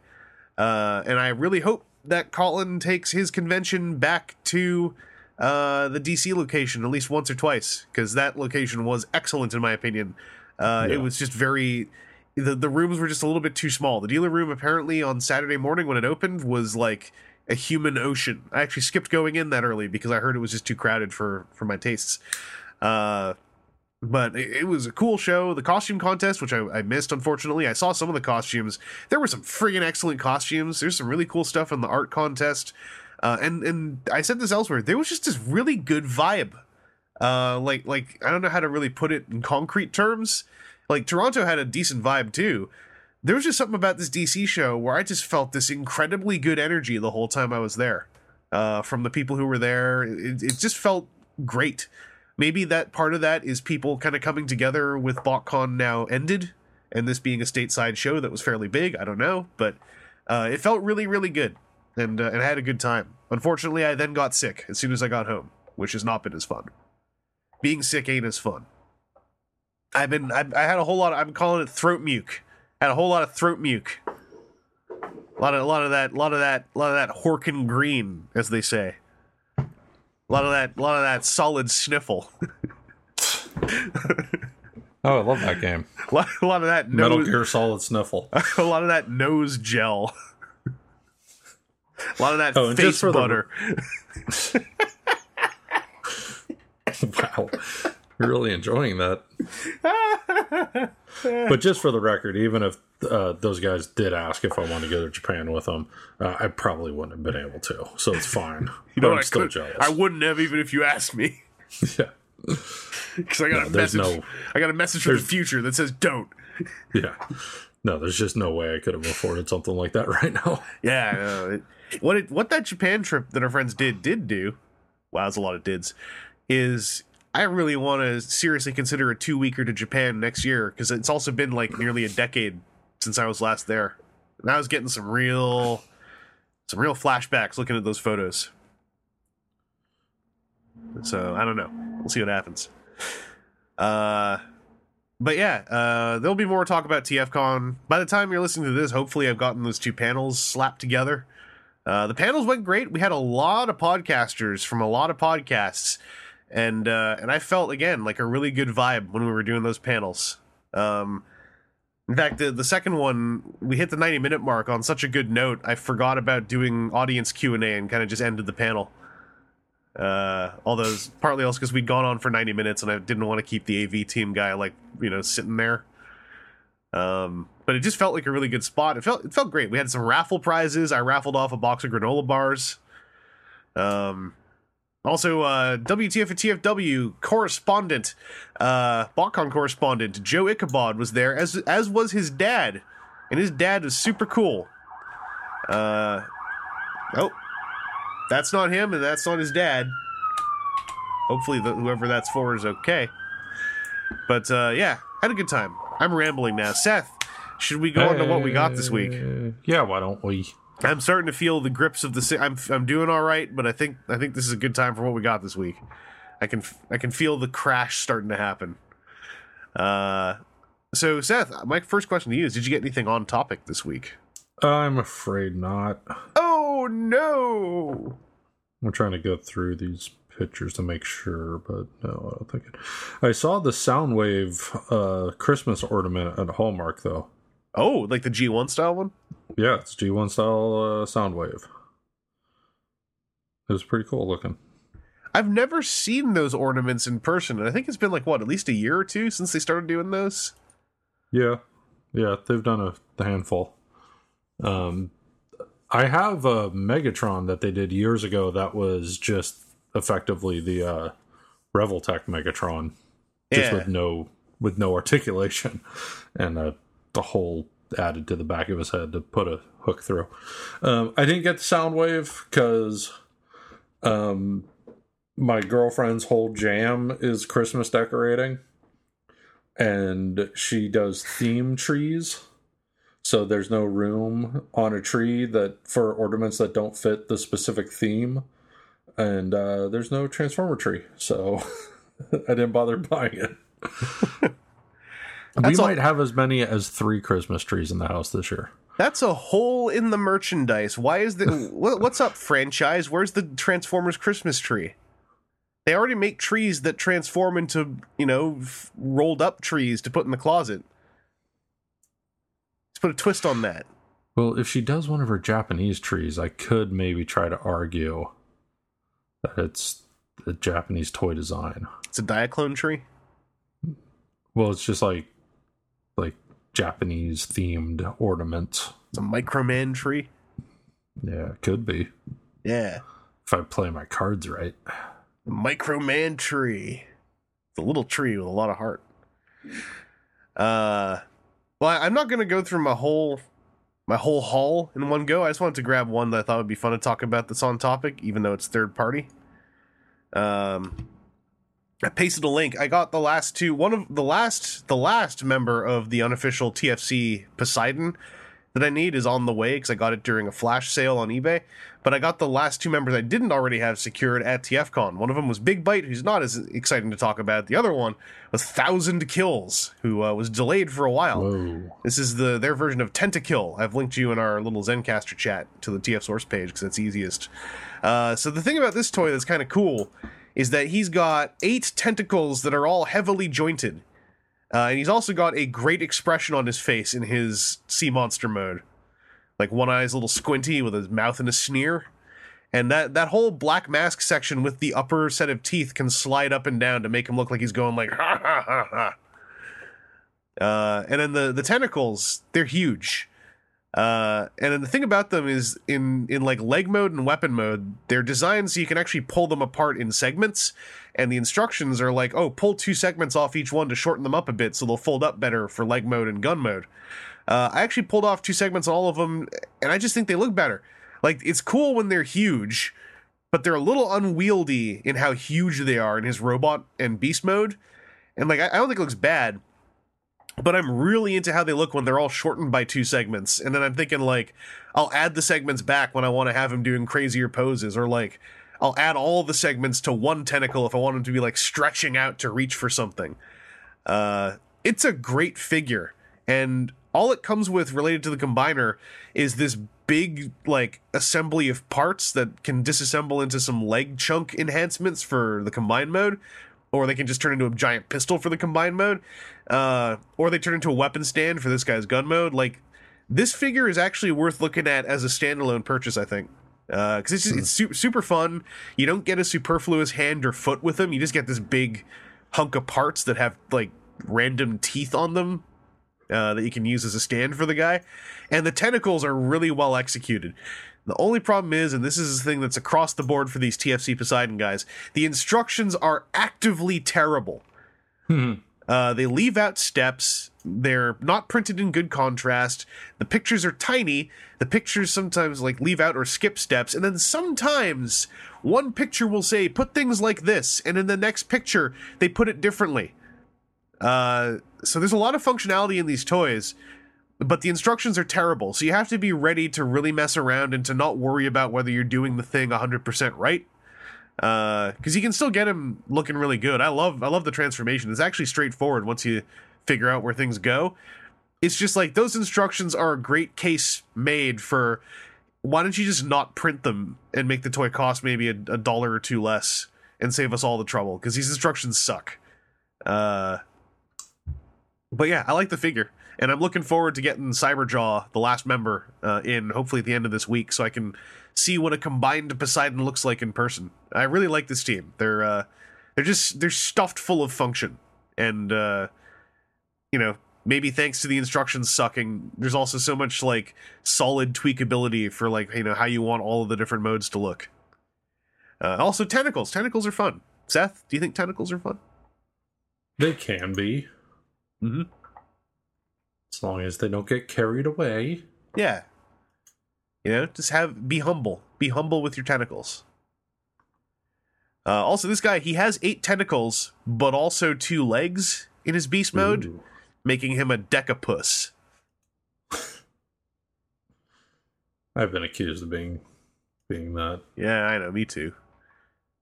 Uh, and I really hope that Colin takes his convention back to uh, the DC location at least once or twice because that location was excellent in my opinion. Uh, It was just very the the rooms were just a little bit too small. The dealer room apparently on Saturday morning when it opened was like a human ocean. I actually skipped going in that early because I heard it was just too crowded for for my tastes. Uh, but it, was a cool show. The costume contest, which I, I missed, unfortunately, I saw some of the costumes. There were some friggin' excellent costumes. There's some really cool stuff in the art contest, uh, and and I said this elsewhere. There was just this really good vibe. Uh, like like I don't know how to really put it in concrete terms. Like Toronto had a decent vibe too. There was just something about this DC show where I just felt this incredibly good energy the whole time I was there. Uh, from the people who were there, it, it just felt great maybe that part of that is people kind of coming together with BotCon now ended, and this being a stateside show that was fairly big. I don't know, but uh, it felt really, really good, and uh, and I had a good time. Unfortunately, I then got sick as soon as I got home, which has not been as fun. Being sick ain't as fun. I've been I, I had a whole lot. Of, I'm calling it throat muke. Had a whole lot of throat muke. A lot of a lot of that, a lot of that, a lot of that Horkin green, as they say. A lot of that, a lot of that solid sniffle. Oh, I love that game. a, lot, a lot of that Metal Gear Solid Sniffle. a lot of that nose gel. a lot of that Oh, face just the- butter. wow. You're really enjoying that. but just for the record, even if uh, those guys did ask if I wanted to go to Japan with them, uh, I probably wouldn't have been able to. So it's fine. You know but? I'm I, still could, jealous. I wouldn't have even if you asked me, yeah. because I got No, a message. no- I got a message from the future that says don't. Yeah. No, there's just no way I could have afforded something like that right now. Yeah, know. It, what it, what that Japan trip that our friends did did do, wow, that's a lot of dids, is I really want to seriously consider a two weeker to Japan next year because it's also been like nearly a decade since I was last there, and I was getting some real, some real flashbacks looking at those photos. So I don't know. We'll see what happens. Uh, but yeah, uh, there'll be more talk about TFCon. By the time you're listening to this, hopefully I've gotten those two panels slapped together. Uh, the panels went great. We had a lot of podcasters from a lot of podcasts, and uh, and I felt again like a really good vibe when we were doing those panels. Um, in fact, the the second one we hit the 90 minute mark on such a good note. I forgot about doing audience Q and A and kind of just ended the panel. Uh, although it's partly also because we'd gone on for 90 minutes and I didn't want to keep the AV team guy like you know sitting there. Um, but it just felt like a really good spot. It felt it felt great. We had some raffle prizes. I raffled off a box of granola bars. Um, also, uh, WTF and TFW correspondent, uh, BotCon correspondent Joe Ichabod was there, as as was his dad, and his dad was super cool. Uh, oh, that's not him, and that's not his dad. Hopefully, the, whoever that's for is okay. But uh, yeah, Had a good time. I'm rambling now. Seth, should we go on to what we got this week? Uh, yeah, why don't we? I'm starting to feel the grips of the. I'm I'm doing all right, but I think I think this is a good time for what we got this week. I can I can feel the crash starting to happen. Uh, so Seth, my first question to you is: Did you get anything on topic this week? I'm afraid not. Oh no! I'm trying to go through these pictures to make sure, but no, I don't think it. I saw the Soundwave uh, Christmas ornament at Hallmark, though. Oh, like the G1 style one? Yeah, it's G1 style uh, Soundwave. It was pretty cool looking. I've never seen those ornaments in person, and I think it's been like what, at least a year or two since they started doing those. Yeah, yeah, they've done a handful. Um, I have a Megatron that they did years ago that was just effectively the uh, Revoltech Megatron, just Yeah. with no with no articulation and uh, the hole added to the back of his head to put a hook through. Um, I didn't get the Soundwave because um, my girlfriend's whole jam is Christmas decorating, and she does theme trees. So there's no room on a tree that for ornaments that don't fit the specific theme, and uh, there's no transformer tree, so I didn't bother buying it. we That's all- might have as many as three Christmas trees in the house this year. That's a hole in the merchandise. Why is the what, what's up, franchise? Where's the Transformers Christmas tree? They already make trees that transform into you know f- rolled up trees to put in the closet. Let's put a twist on that. Well, if she does one of her Japanese trees, I could maybe try to argue that it's a Japanese toy design. It's a Diaclone tree. Well, it's just like Japanese themed ornaments. It's a Microman tree. Yeah, it could be Yeah, if I play my cards right. a Microman tree. It's a little tree with a lot of heart. Uh, well, I'm not gonna go through my whole my whole haul in one go. I just wanted to grab one that I thought would be fun to talk about that's on topic, even though it's third party. Um, I pasted a link. I got the last two. One of the last, the last member of the unofficial TFC Poseidon that I need is on the way because I got it during a flash sale on eBay. But I got the last two members I didn't already have secured at TFCon. One of them was Big Bite, who's not as exciting to talk about. The other one was Thousand Kills, who uh, was delayed for a while. Whoa. This is the their version of Tentakill. I've linked you in our little Zencastr chat to the TF source page because it's easiest. Uh, so the thing about this toy that's kind of cool is that he's got eight tentacles that are all heavily jointed, uh, and he's also got a great expression on his face in his sea monster mode. Like one eye's a little squinty with his mouth in a sneer. And that, that whole black mask section with the upper set of teeth can slide up and down to make him look like he's going like ha ha ha ha. Uh, and then the the tentacles, they're huge. Uh, and then the thing about them is in in like leg mode and weapon mode, they're designed so you can actually pull them apart in segments. And the instructions are like, oh, pull two segments off each one to shorten them up a bit, so they'll fold up better for leg mode and gun mode. Uh, I actually pulled off two segments on all of them, and I just think they look better. Like it's cool when they're huge, but they're a little unwieldy in how huge they are in his robot and beast mode. And like I, I don't think it looks bad, but I'm really into how they look when they're all shortened by two segments. And then I'm thinking like I'll add the segments back when I want to have him doing crazier poses, or like I'll add all the segments to one tentacle if I want him to be like stretching out to reach for something. Uh, it's a great figure, and all it comes with related to the combiner is this big like assembly of parts that can disassemble into some leg chunk enhancements for the combined mode or they can just turn into a giant pistol for the combined mode uh, or they turn into a weapon stand for this guy's gun mode like this figure is actually worth looking at as a standalone purchase i think because it's just, it's su- super fun you don't get a superfluous hand or foot with them you just get this big hunk of parts that have like random teeth on them uh, that you can use as a stand for the guy. And the tentacles are really well executed. The only problem is, and this is the thing that's across the board for these TFC Poseidon guys, the instructions are actively terrible. Uh, they leave out steps. They're not printed in good contrast. The pictures are tiny. The pictures sometimes like leave out or skip steps, and then sometimes one picture will say put things like this, and in the next picture they put it differently. Uh, so there's a lot of functionality in these toys, but the instructions are terrible. So you have to be ready to really mess around and to not worry about whether you're doing the thing 100% right. Because you can still get him looking really good. I love I love the transformation. It's actually straightforward once you figure out where things go. It's just like those instructions are a great case made for why don't you just not print them and make the toy cost maybe a, a dollar or two less and save us all the trouble because these instructions suck. Uh, but yeah, I like the figure, and I'm looking forward to getting Cyberjaw, the last member, uh, in hopefully at the end of this week, so I can see what a combined Poseidon looks like in person. I really like this team. They're uh, they're just they're stuffed full of function, and uh, you know maybe thanks to the instructions sucking, there's also so much like solid tweakability for like you know how you want all of the different modes to look. Uh, also, tentacles. Tentacles are fun. Seth, do you think tentacles are fun? They can be. Mm-hmm. As long as they don't get carried away. Yeah. You know, just have be humble. Be humble with your tentacles. Uh, also, this guy he has eight tentacles, but also two legs in his beast mode, Ooh. making him a decapus. I've been accused of being being that. Yeah, I know. Me too.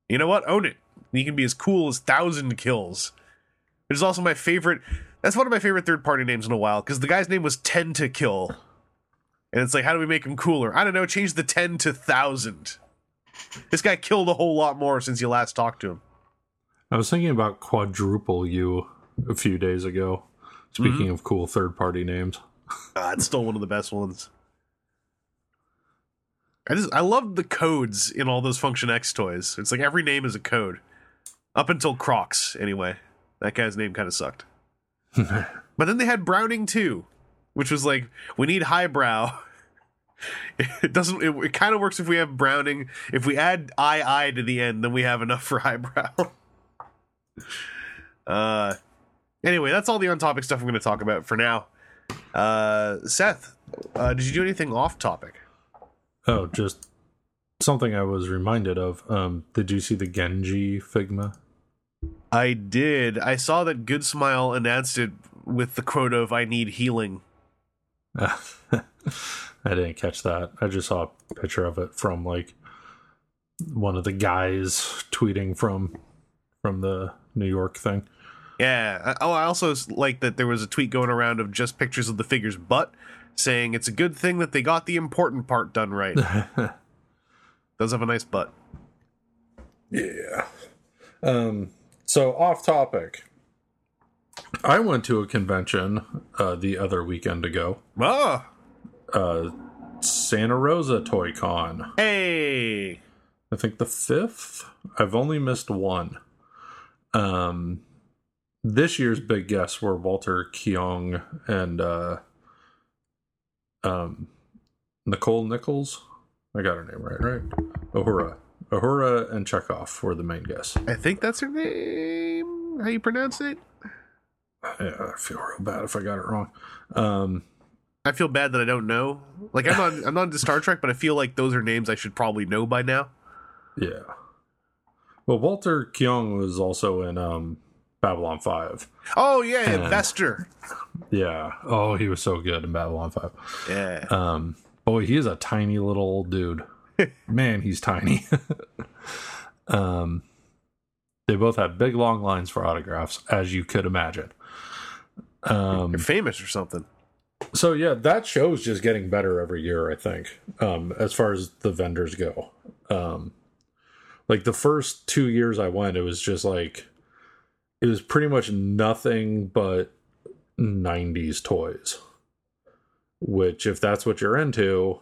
You know what? Own it. You can be as cool as Thousand Kills. Which is also my favorite. That's one of my favorite third party names in a while because the guy's name was Ten to Kill. And it's like, how do we make him cooler? I don't know. Change the 10 to 1,000. This guy killed a whole lot more since you last talked to him. I was thinking about quadruple you a few days ago. Speaking of cool third party names. Ah, it's still one of the best ones. I just I love the codes in all those Function X toys. It's like every name is a code. Up until Crocs, anyway. That guy's name kind of sucked. but then they had Browning too, which was like, we need highbrow. It doesn't it, it kind of works if we have Browning. If we add I I to the end, then we have enough for highbrow. uh anyway, that's all the on topic stuff I'm gonna talk about for now. Uh, Seth, uh, did you do anything off topic? Oh, just something I was reminded of. Um, did you see the Genji Figma? I did. I saw that Good Smile announced it with the quote of "I need healing." I didn't catch that. I just saw a picture of it from like one of the guys tweeting from from the New York thing. Yeah. Oh, I also like that there was a tweet going around of just pictures of the figure's butt, saying it's a good thing that they got the important part done right. Does have a nice butt. Yeah. Um, so off topic. I went to a convention uh, the other weekend ago. Ah, Uh, Santa Rosa Toy Con. hey. I think the fifth. I've only missed one. Um, this year's big guests were Walter Koenig and uh, um, Nicole Nichols. I got her name right, right? Uhura. Uhura and Chekov were the main guests. I think that's her name. How you pronounce it? Yeah, I feel real bad if I got it wrong. Um, I feel bad that I don't know. Like I'm not I'm not into Star Trek, but I feel like those are names I should probably know by now. yeah. Well, Walter Koenig was also in um, Babylon 5. Oh yeah. Investor. Yeah. Oh, he was so good in Babylon 5. Yeah. Um, boy, he is a tiny little old dude. Man, he's tiny. um, they both had big long lines for autographs, as you could imagine. Um, You're famous or something. so yeah, that show's just getting better every year. I think, um, as far as the vendors go. Um, like the first two years I went, it was just like it was pretty much nothing but '90s toys. Which, if that's what you're into,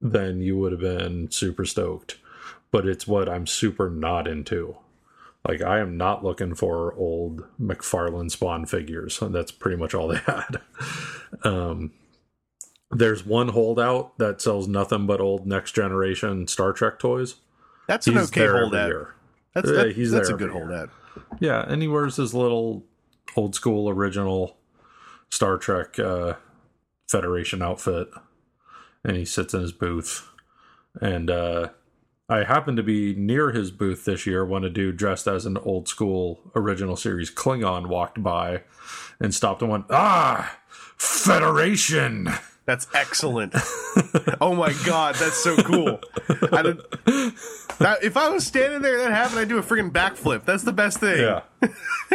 then you would have been super stoked. But it's what I'm super not into. Like I am not looking for old McFarlane Spawn figures. That's pretty much all they had. Um, there's one holdout that sells nothing but old next generation Star Trek toys. That's an okay holdout. That's Yeah, that, he's that's a good holdout. Yeah, and he wears his little old school original Star Trek uh, Federation outfit, and he sits in his booth. And uh, I happened to be near his booth this year when a dude dressed as an old school original series Klingon walked by and stopped and went, Ah, Federation. That's excellent. oh my god, that's so cool. I don't, that, if I was standing there and that happened, I'd do a freaking backflip. That's the best thing. Yeah.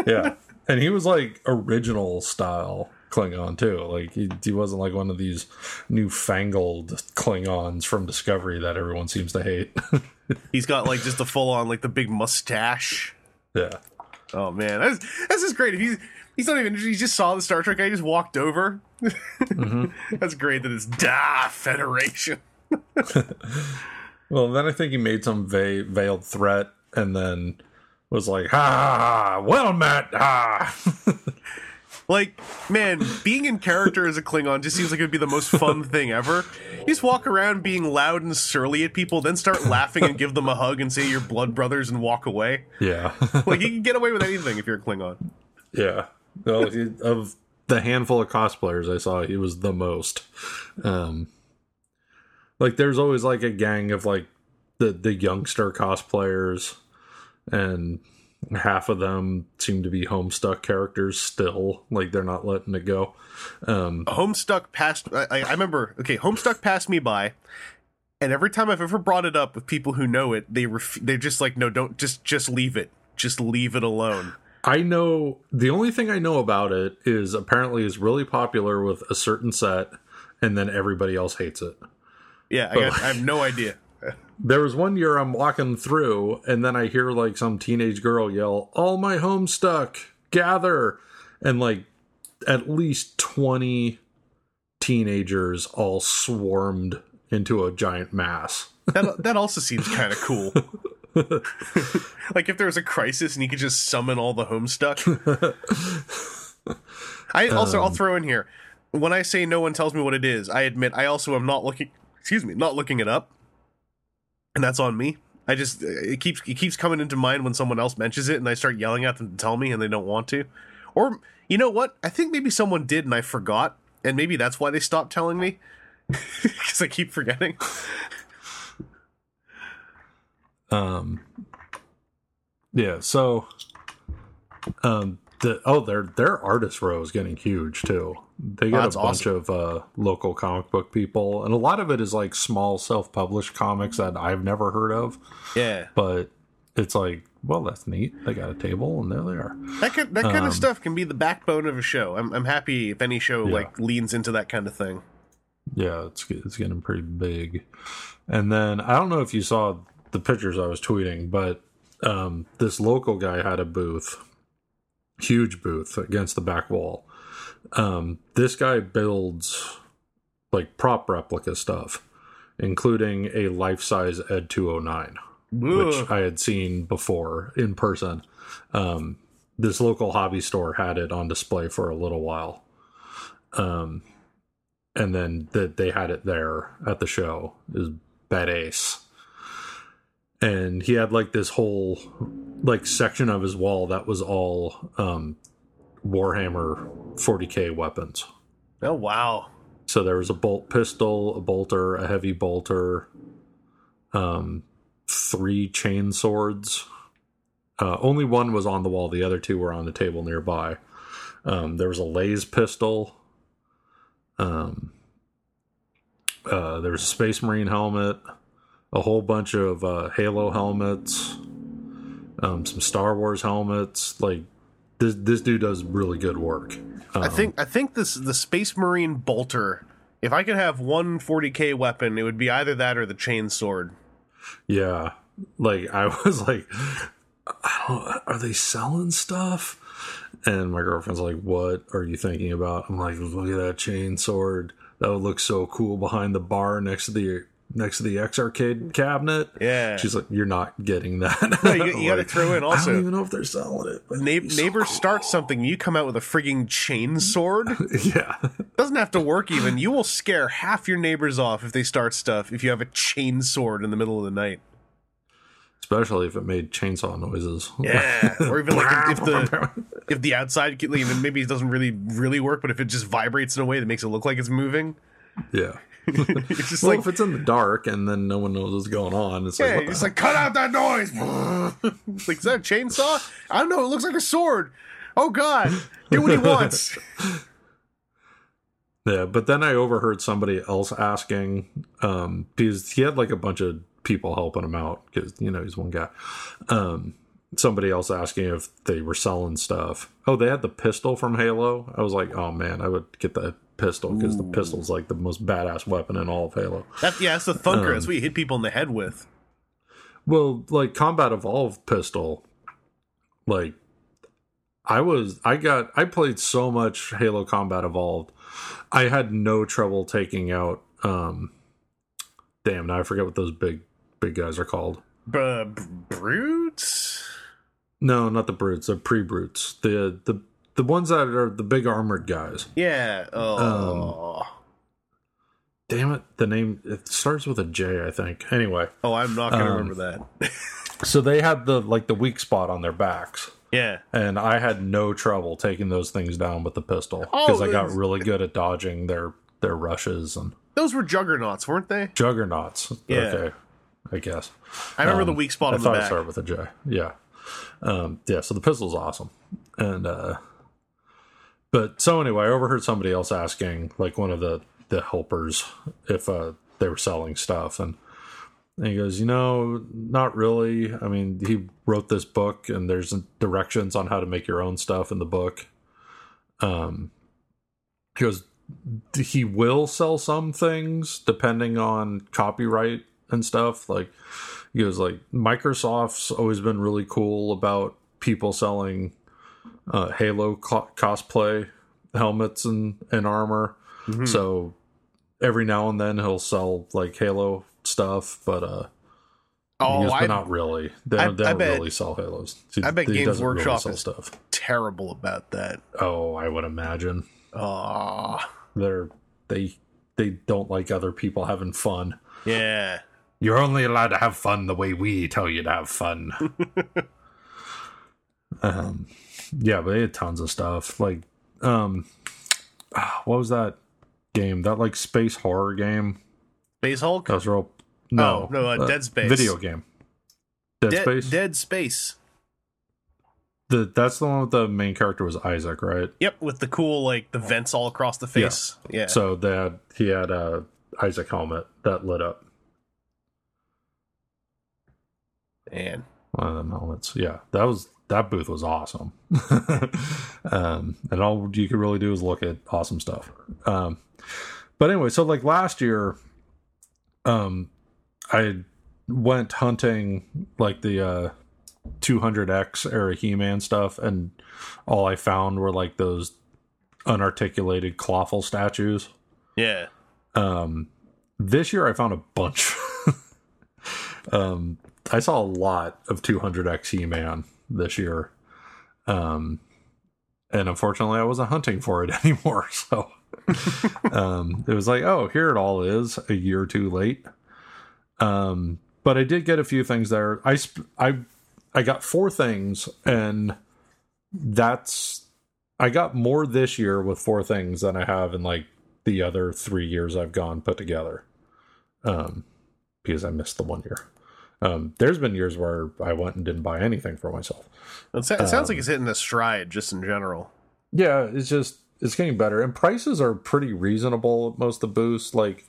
yeah. And he was like original style Klingon too. Like he, he wasn't like one of these newfangled Klingons from Discovery that everyone seems to hate. He's got like just a full on like the big mustache. yeah. Oh man, that's that's just great. If he's he's not even he just saw the Star Trek guy, he just walked over. Mm-hmm. that's great that it's Da Federation. Well, then I think he made some va- veiled threat and then was like, ha ha ha, well met, ha. Like, man, being in character as a Klingon just seems like it would be the most fun thing ever. You just walk around being loud and surly at people, then start laughing and give them a hug and say you're blood brothers and walk away. yeah. Like, you can get away with anything if you're a Klingon. yeah. Well, of the handful of cosplayers I saw, he was the most. Um, like, there's always like a gang of like the, the youngster cosplayers, and half of them seem to be homestuck characters still. Like, they're not letting it go. Um, Homestuck passed. I, I remember. Okay, Homestuck passed me by, and every time I've ever brought it up with people who know it, they ref- they're just like, no, don't just just leave it, just leave it alone. I know the only thing I know about it is apparently is really popular with a certain set, and then everybody else hates it. Yeah, I, got, I have no idea. There was one year I'm walking through, and then I hear like some teenage girl yell, "All my homestuck, gather!" and like at least twenty teenagers all swarmed into a giant mass. That that also seems kind of cool. like if there was a crisis and you could just summon all the Homestuck. I also I'll um, throw in here when I say no one tells me what it is. I admit I also am not looking. Excuse me, not looking it up, and that's on me. I just it keeps it keeps coming into mind when someone else mentions it, and I start yelling at them to tell me, and they don't want to. Or you know what? I think maybe someone did, and I forgot, and maybe that's why they stopped telling me because I keep forgetting. Um, yeah. So, um, the oh, their their artist row is getting huge too. They got that's a bunch of uh, local comic book people, and a lot of it is like small self published comics that I've never heard of. Yeah. But it's like, well, that's neat. They got a table, and there they are. That kind, that kind Um, of stuff can be the backbone of a show. I'm I'm happy if any show Yeah. like leans into that kind of thing. Yeah, it's it's getting pretty big. And then I don't know if you saw the pictures I was tweeting, but um, this local guy had a booth, huge booth against the back wall. Um, this guy builds like prop replica stuff, including a life size Ed 209 which I had seen before in person. Um, this local hobby store had it on display for a little while. Um, and then that they had it there at the show is badass. And he had like this whole like section of his wall that was all um, Warhammer 40k weapons. Oh wow. So there was a bolt pistol, a bolter, a heavy bolter, um, three chain swords. Uh, only one was on the wall; the other two were on the table nearby. Um, there was a laspistol. Um, uh, there was a Space Marine helmet, a whole bunch of uh, Halo helmets, um, some Star Wars helmets. Like this, this dude does really good work. I Um, think I think this the Space Marine bolter. If I could have one 40k weapon, it would be either that or the chain sword. Yeah. Like I was like, I don't, are they selling stuff? And my girlfriend's like, "What are you thinking about?" I'm like, "Look at that chain sword. That would look so cool behind the bar next to the next to the X arcade cabinet." Yeah. She's like, "You're not getting that." No, you- you gotta throw in also. I don't even know if they're selling it. But Na- so neighbor cool. starts something, you come out with a frigging chain sword. Yeah. Doesn't have to work even. You will scare half your neighbors off if they start stuff. If you have a chain sword in the middle of the night. Especially if it made chainsaw noises. Yeah, or even like if, if the if the outside even maybe it doesn't really really work, but if it just vibrates in a way that makes it look like it's moving. yeah. It's just well, like if it's in the dark and then no one knows what's going on, it's like, yeah, the it's like cut out that noise. It's like is that a chainsaw? I don't know. It looks like a sword. Oh God, do what he wants. Yeah, but then I overheard somebody else asking um, because he had like a bunch of people helping him out because you know he's one guy. Um, somebody else asking if they were selling stuff. Oh, they had the pistol from Halo. I was like, oh man, I would get the pistol because the pistol's like the most badass weapon in all of Halo. That, yeah, that's the thunker. Um, that's what you hit people in the head with. Well, like Combat Evolved pistol, like I was, I got, I played so much Halo Combat Evolved, I had no trouble taking out. um Damn, now I forget what those big, big guys are called. Br- br- brutes. No, not the brutes, the pre brutes, the the the ones that are the big armored guys. Yeah. Oh. Damn it, the name it starts with a J, I think. Anyway, oh, I'm not gonna um, remember that. so they had the like the weak spot on their backs. yeah. and I had no trouble taking those things down with the pistol Oh, because I got really good at dodging their their rushes and Those were juggernauts, weren't they? juggernauts. Yeah. Okay, I guess. I remember Um, the weak spot I on the thought it started with a J. Yeah, um, yeah. So the pistol's awesome, and uh, but so anyway, I overheard somebody else asking, like one of the the helpers, if uh, they were selling stuff, and and he goes, you know, not really. I mean, he wrote this book, and there's directions on how to make your own stuff in the book. Um, he goes, he will sell some things depending on copyright and stuff. Like, he goes, like Microsoft's always been really cool about people selling uh, Halo co- cosplay helmets and, and armor. Mm-hmm. So every now and then he'll sell like Halo stuff, but uh, Oh, I'm not really. They I- they I don't bet- really sell Halos. He- I bet Games really Workshop sell is- stuff. terrible about that. Oh, I would imagine Oh, they're they they don't like other people having fun. yeah. You're only allowed to have fun the way we tell you to have fun. um, yeah, but they had tons of stuff. Like, um, what was that game? That like space horror game. Space Hulk. That was real. No, Oh, no, uh, Dead Space. video game. Dead Dead Space. Dead Space. The that's the one with the main character was Isaac, right? Yep, with the cool like the vents all across the face. Yeah. So that he had a Isaac helmet that lit up. and one of them helmets. Yeah, that was that booth was awesome. um, and all you could really do is look at awesome stuff. Um, but anyway, so like last year, um, I went hunting like the uh 200x era He-Man stuff, and all I found were like those unarticulated clawful statues. yeah. Um, this year I found a bunch. um, I saw a lot of 200x He-Man this year. Um, and unfortunately I wasn't hunting for it anymore. So, um, it was like, oh, here it all is a year too late. Um, but I did get a few things there. I, sp- I, I got four things and that's, I got more this year with four things than I have in like the other three years I've gone put together. Um, because I missed the one year. Um, there's been years where I went and didn't buy anything for myself. It, sounds Um, like it's hitting a stride just in general. Yeah, it's just it's getting better, and prices are pretty reasonable at most of the booths. Like,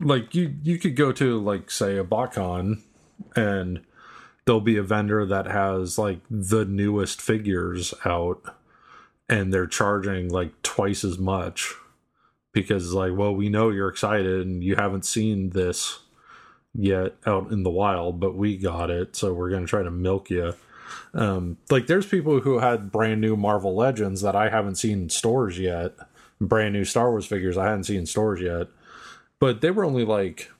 like you you could go to like say a BotCon, and there'll be a vendor that has like the newest figures out, and they're charging like twice as much because like, well, we know you're excited and you haven't seen this yet out in the wild, but we got it, so we're gonna try to milk you. Um, like there's people who had brand new Marvel Legends that I haven't seen in stores yet, brand new Star Wars figures I hadn't seen in stores yet, but they were only like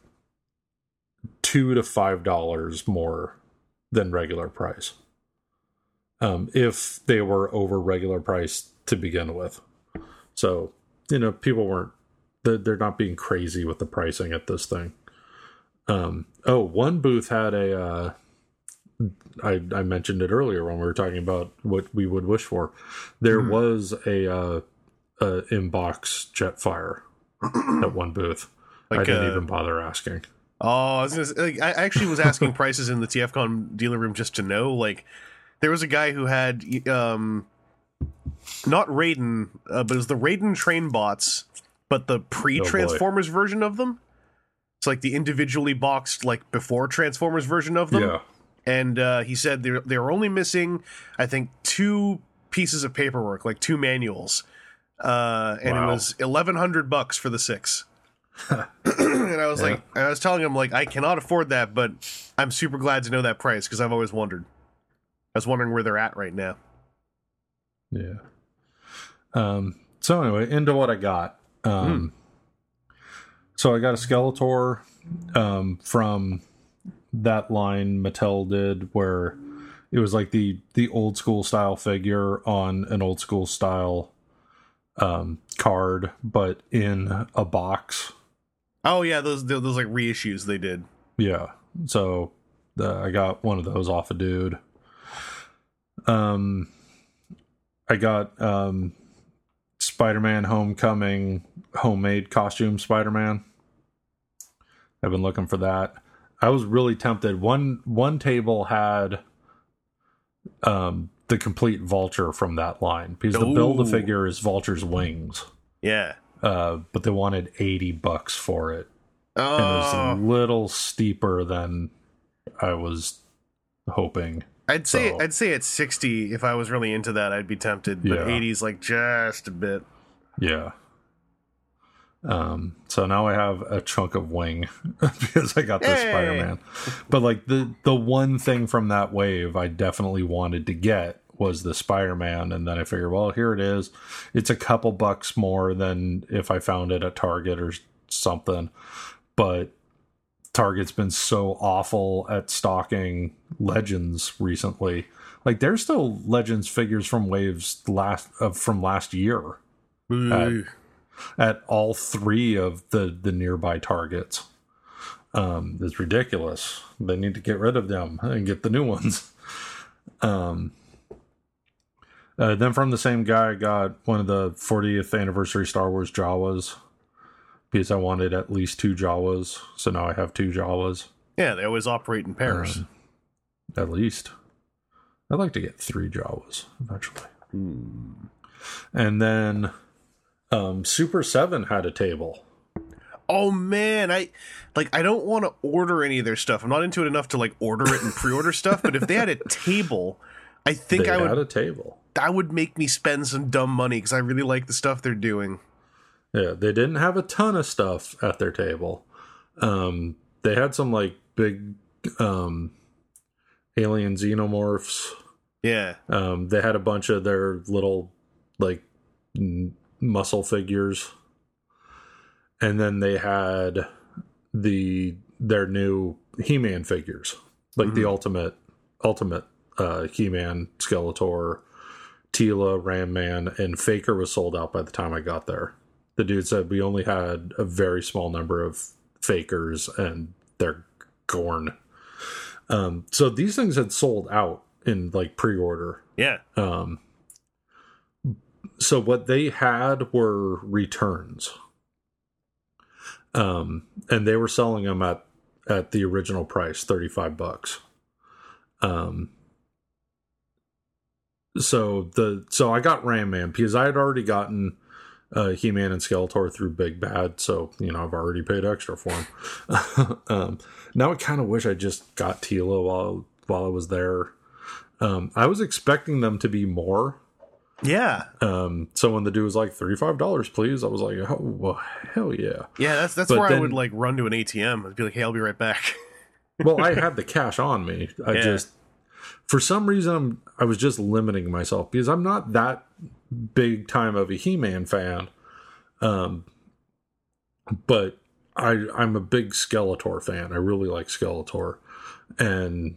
two to five dollars more than regular price. Um, if they were over regular price to begin with, so you know people weren't they're not being crazy with the pricing at this thing. Um, oh, one booth had a. Uh, I, I mentioned it earlier when we were talking about what we would wish for. There was a, uh, a inbox Jetfire at one booth. I didn't uh, even bother asking. Oh, I was gonna say, like, I actually was asking prices in the TFCon dealer room just to know. Like, there was a guy who had um, not Raiden, uh, but it was the Raiden train bots, but the pre-Transformers version of them. It's like the individually boxed, like before Transformers version of them. Yeah. And uh, he said they they were only missing, I think, two pieces of paperwork, like two manuals, uh, and Wow. it was eleven hundred bucks for the six. and I was Yeah. like, I was telling him like, I cannot afford that, but I'm super glad to know that price because I've always wondered. I was wondering where they're at right now. Yeah. Um, so anyway, into what I got. Um, So I got a Skeletor um, from that line Mattel did, where it was like the the old school style figure on an old school style um, card, but in a box. Oh yeah, those those like reissues they did. Yeah. So uh, I got one of those off a dude. Um, I got um, Spider-Man: Homecoming homemade costume Spider-Man. I've been looking for that. I was really tempted. One one table had um the complete vulture from that line because the build a figure is vulture's wings. Yeah. Uh, but they wanted 80 bucks for it and it was a Oh, little steeper than I was hoping. I'd say so- I'd say at sixty, if I was really into that, I'd be tempted. But Yeah. eighty's like just a bit. Yeah. Um, so now I have a chunk of wing because I got this Hey! Spider-Man. But like the the one thing from that wave I definitely wanted to get was the Spider-Man, and then I figured, well, here it is. It's a couple bucks more than if I found it at Target or something. But Target's been so awful at stocking Legends recently. Like there's still Legends figures from waves last uh, from last year Ooh. at all three of the the nearby targets. Um, it's ridiculous. They need to get rid of them and get the new ones. Um, uh, then from the same guy, I got one of the 40th anniversary Star Wars Jawas because I wanted at least two Jawas. So now I have two Jawas Yeah, they always operate in pairs. Um, at least. I'd like to get three Jawas eventually. And then um, Super 7 had a table. oh man, I like I don't want to order any of their stuff. I'm not into it enough to like order it and pre-order stuff. But if they had a table, I think they I would had a table. that would make me spend some dumb money because I really like the stuff they're doing. Yeah, they didn't have a ton of stuff at their table. Um, they had some like big um, alien xenomorphs. Yeah, Um, they had a bunch of their little like n- muscle figures, and then they had the their new He-Man figures, like the ultimate ultimate uh, He-Man, Skeletor, Teela, Ram Man, and Faker was sold out by the time I got there. The dude said we only had a very small number of Fakers, and they're Gorn. Um, so these things had sold out in like pre-order. yeah. Um, so what they had were returns, um, and they were selling them at at the original price, thirty five bucks. Um, so the so I got Ram Man because I had already gotten uh, He Man and Skeletor through Big Bad, so you know I've already paid extra for them. um, now I kind of wish I just got Teela while while I was there. Um, I was expecting them to be more. Yeah, Um, so when the dude was like thirty-five dollars, please, I was like, oh, well, hell yeah. yeah. That's that's But where I would like run to an ATM. I'd be like, "Hey, I'll be right back." Well, I had the cash on me. I Yeah. just, for some reason, I'm, I was just limiting myself because I'm not that big time of a He-Man fan. Um, but I I'm a big Skeletor fan. I really like Skeletor, and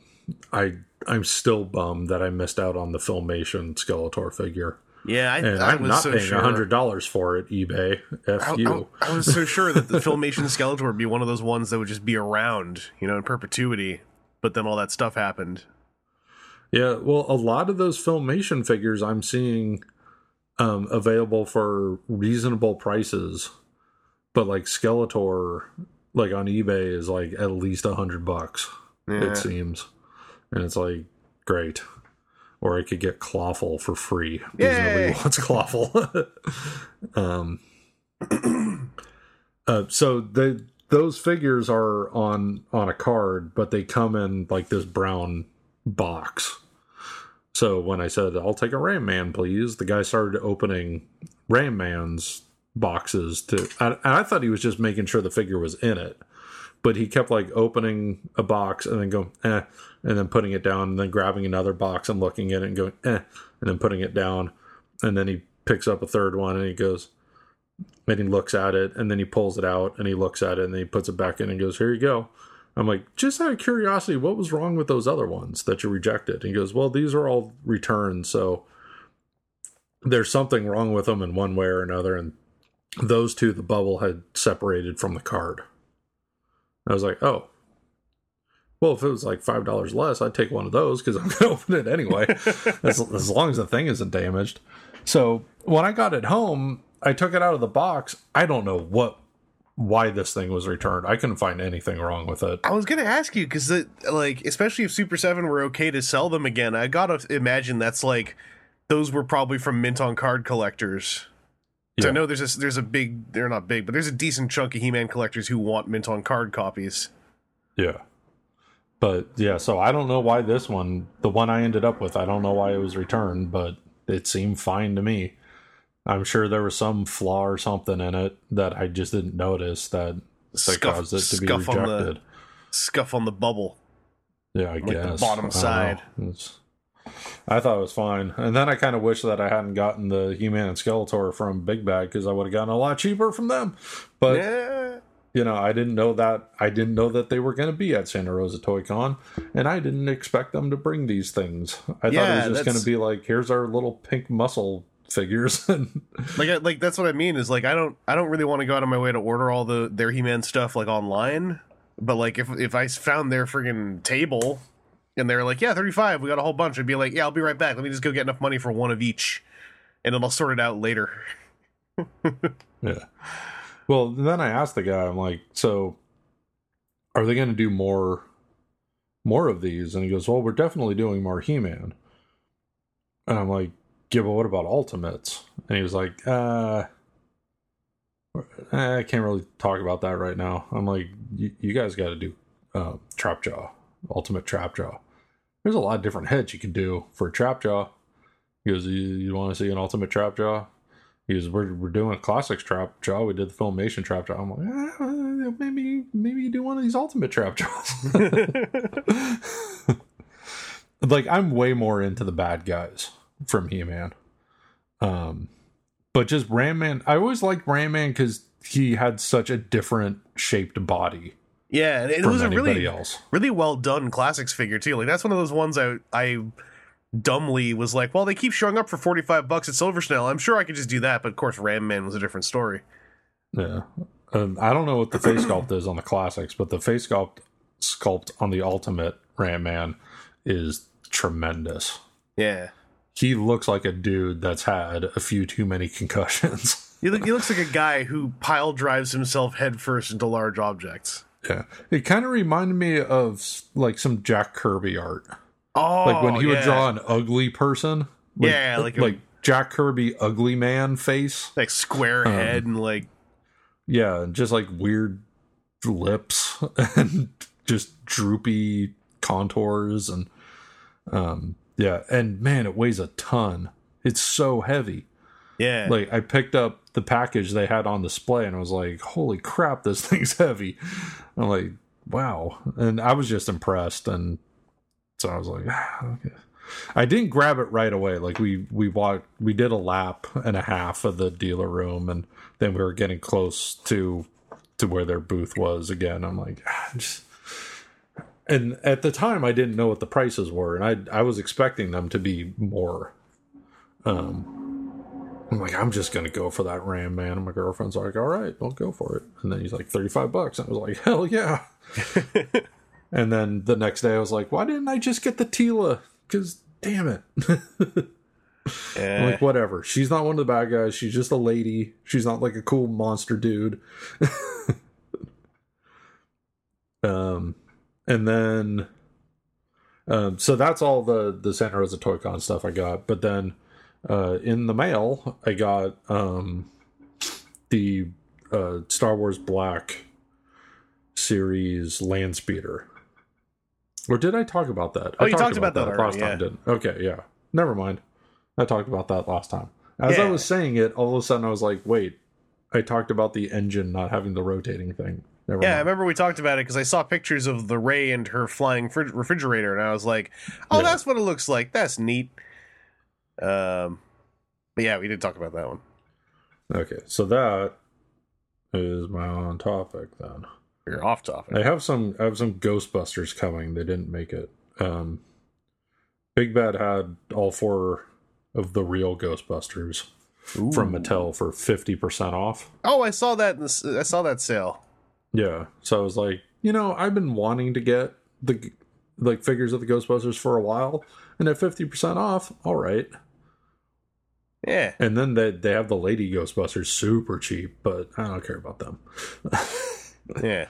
I I'm still bummed that I missed out on the Filmation Skeletor figure. yeah, I, And I I'm was not so paying sure. hundred dollars for it. eBay, f I, you. I- I was so sure that the Filmation Skeletor would be one of those ones that would just be around, you know, in perpetuity. But then all that stuff happened. Yeah, well, a lot of those filmation figures I'm seeing um, available for reasonable prices but like Skeletor, like on eBay is like at least a hundred bucks. Yeah. It seems, and it's like great. Or I could get Clawful for free because Yay! nobody wants Clawful. um, uh, so the those figures are on on a card, but they come in like this brown box. So when I said I'll take a Ram Man, please, the guy started opening Ram Man's boxes to, and I thought he was just making sure the figure was in it, but he kept like opening a box and then going eh, and then putting it down, and then grabbing another box and looking at it and going eh, and then putting it down, and then he picks up a third one and he goes, and he looks at it and then he pulls it out and he looks at it and then he puts it back in and goes, Here you go. I'm like, just out of curiosity, what was wrong with those other ones that you rejected? And he goes, Well, these are all returns, so there's something wrong with them in one way or another. And those two, the bubble had separated from the card. I was like, Oh. Well, if it was like five dollars less, I'd take one of those because I'm going to open it anyway, as, as long as the thing isn't damaged. So when I got it home, I took it out of the box. I don't know what why this thing was returned. I couldn't find anything wrong with it. I was gonna ask you because, like, especially if Super Seven were okay to sell them again, I gotta imagine that's like those were probably from mint on card collectors. Yeah. I know there's a there's a big they're not big, but there's a decent chunk of He-Man collectors who want mint on card copies. Yeah. But yeah, so I don't know why this one, the one I ended up with, I don't know why it was returned, but it seemed fine to me. I'm sure there was some flaw or something in it that I just didn't notice that, that Scuff- caused it to be scuff on the- rejected. Scuff on the bubble. Yeah, I the guess. bottom side. I thought it was fine. And then I kind of wish that I hadn't gotten the He Man and Skeletor from Big Bad because I would have gotten a lot cheaper from them. But yeah. you know, I didn't know that I didn't know that they were going to be at Santa Rosa Toy Con, and I didn't expect them to bring these things. I Yeah, thought it was just going to be like, here's our little pink muscle figures, and Like like that's what I mean is like I don't I don't really want to go out of my way to order all the their He-Man stuff like online, but like if if I found their friggin' table and they're like, yeah, 35, we got a whole bunch, I'd be like, yeah, I'll be right back. Let me just go get enough money for one of each and then I'll sort it out later. yeah. Well, then I asked the guy, I'm like, so are they going to do more more of these? And he goes, well, we're definitely doing more He-Man. And I'm like, yeah, but what about Ultimates? And he was like, uh. I can't really talk about that right now. I'm like, you, guys got to do uh, Trapjaw, Ultimate trap Trapjaw. There's a lot of different heads you can do for a Trapjaw. He goes, you, you want to see an Ultimate Trapjaw? He goes, we're, we're doing a classics Trapjaw. We did the Filmation trap Trapjaw. I'm like, ah, maybe maybe you do one of these Ultimate trap Trapjaws. like I'm way more into the bad guys from He-Man. Um, but just Ram Man, I always liked Ram Man because he had such a different shaped body Yeah, and it was a really else. really well done classics figure too. Like that's one of those ones I I dumbly was like, well, they keep showing up for 45 bucks at Silver Snail. I'm sure I could just do that, but of course Ram Man was a different story. Yeah, um, I don't know what the face sculpt is on the classics, but the face sculpt sculpt on the Ultimate Ram Man is tremendous. Yeah. He looks like a dude that's had a few too many concussions. He, look, he looks like a guy who pile drives himself headfirst into large objects. yeah, it kind of reminded me of like some Jack Kirby art. Oh, like when he would draw an ugly person. Like, Yeah, like a- like Jack Kirby ugly man face. like square Um, head and like Yeah, and just like weird lips and just droopy contours and um yeah, and man, it weighs a ton. It's so heavy. yeah, Like I picked up the package they had on display and I was like, "Holy crap, this thing's heavy." I'm like, "Wow." And I was just impressed and so I was like, ah, okay. I didn't grab it right away. Like we we walked we did a lap and a half of the dealer room and then we were getting close to to where their booth was again. I'm like, ah, just and at the time I didn't know what the prices were and I I was expecting them to be more um I'm like, I'm just gonna go for that Ram man. And my girlfriend's like, all right, I'll go for it. And then he's like, 35 bucks. And I was like, hell yeah. and then the next day I was like, why didn't I just get the Teela? Because damn it. I'm Eh, like, whatever. She's not one of the bad guys. She's just a lady. She's not like a cool monster dude. um, and then, um, so that's all the the Santa Rosa Toy Con stuff I got. But then, uh, in the mail, I got um the uh Star Wars Black series land speeder. Or did I talk about that? Oh, I you talked about that already, last yeah. time. Didn't? Okay, yeah. Never mind. I talked about that last time. As I was saying it, all of a sudden I was like, "Wait, I talked about the engine not having the rotating thing." Never yeah, I remember we talked about it because I saw pictures of the Rey and her flying fri- refrigerator, and I was like, "Oh, Yeah. that's what it looks like. That's neat." Um, but yeah, we did talk about that one. Okay, so that is my on topic then. You're off topic. I have some I have some Ghostbusters coming. They didn't make it. Um Big Bad had all four of the real Ghostbusters from Mattel for 50% off. Oh, I saw that. In the, I saw that sale. Yeah. So I was like, you know, I've been wanting to get the like figures of the Ghostbusters for a while and at 50% off, all right. Yeah, And then they they have the Lady Ghostbusters super cheap, but I don't care about them. yeah.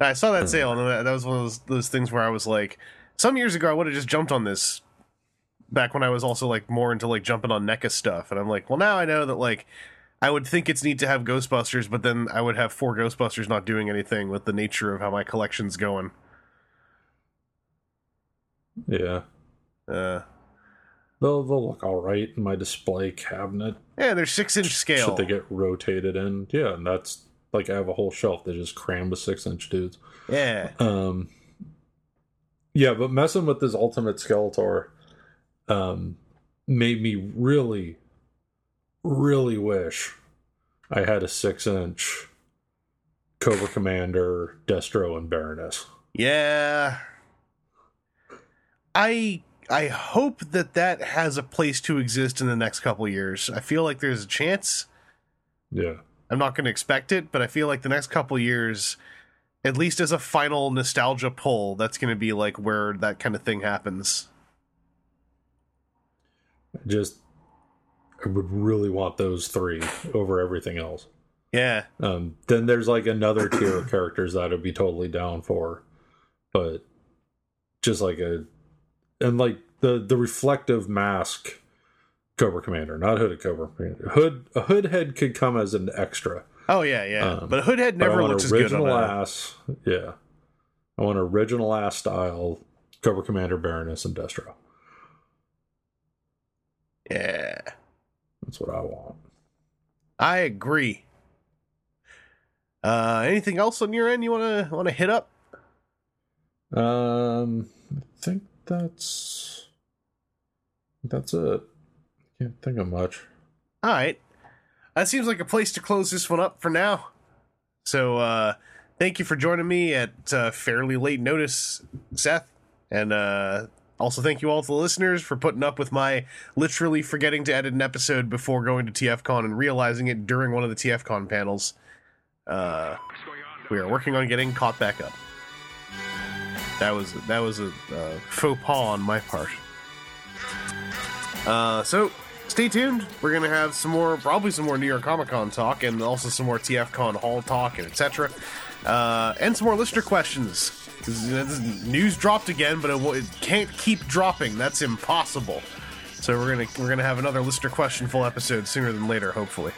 I saw that sale, and that that was one of those, those things where I was like, some years ago, I would have just jumped on this. Back when I was also like more into like jumping on NECA stuff, and I'm like, well, now I know that like I would think it's neat to have Ghostbusters, but then I would have four Ghostbusters not doing anything with the nature of how my collection's going. yeah. Uh, They'll they'll look all right in my display cabinet. yeah, they're six inch scale. Should they get rotated in? Yeah, and that's like I have a whole shelf that just crammed with six inch dudes. yeah, Um, yeah, but messing with this Ultimate Skeletor, um, made me really, really wish I had a six inch Cobra Commander, Destro, and Baroness. yeah. I I hope that that has a place to exist in the next couple years. I feel like there's a chance. Yeah, I'm not going to expect it, but I feel like the next couple years, at least as a final nostalgia pull, that's going to be like where that kind of thing happens. Just I would really want those three over everything else. Yeah, Um, then there's like another tier of characters that I'd be totally down for, but just like a and like the the reflective mask Cobra Commander, not hooded Cobra Commander. Hood a hood head could come as an extra. oh yeah, yeah. Um, but Hoodhead but I never looks as good on original a, ass. Yeah, I want original ass style Cobra Commander, Baroness, and Destro. Yeah, That's what I want. I agree. Uh, anything else on your end you want to want to hit up? Um, I think that's that's it. Can't think of much. All right. That seems like a place to close this one up for now. So, uh, thank you for joining me at uh, fairly late notice, Seth. And uh, also, thank you all to the listeners for putting up with my literally forgetting to edit an episode before going to TFCon and realizing it during one of the TFCon panels. Uh, we are working on getting caught back up. That was that was a uh, faux pas on my part. Uh, so stay tuned. We're gonna have some more, probably some more New York Comic Con talk, and also some more TFCon Hall talk, and etc. Uh, and some more listener questions. 'Cause, you know, this news dropped again, but it, it can't keep dropping. That's impossible. So we're gonna we're gonna have another listener question full episode sooner than later, hopefully.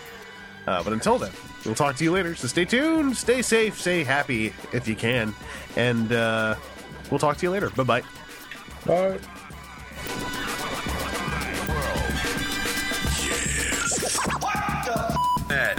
Uh, but until then, we'll talk to you later. So stay tuned, stay safe, stay happy if you can, and uh, we'll talk to you later. Bye bye. Bye. Add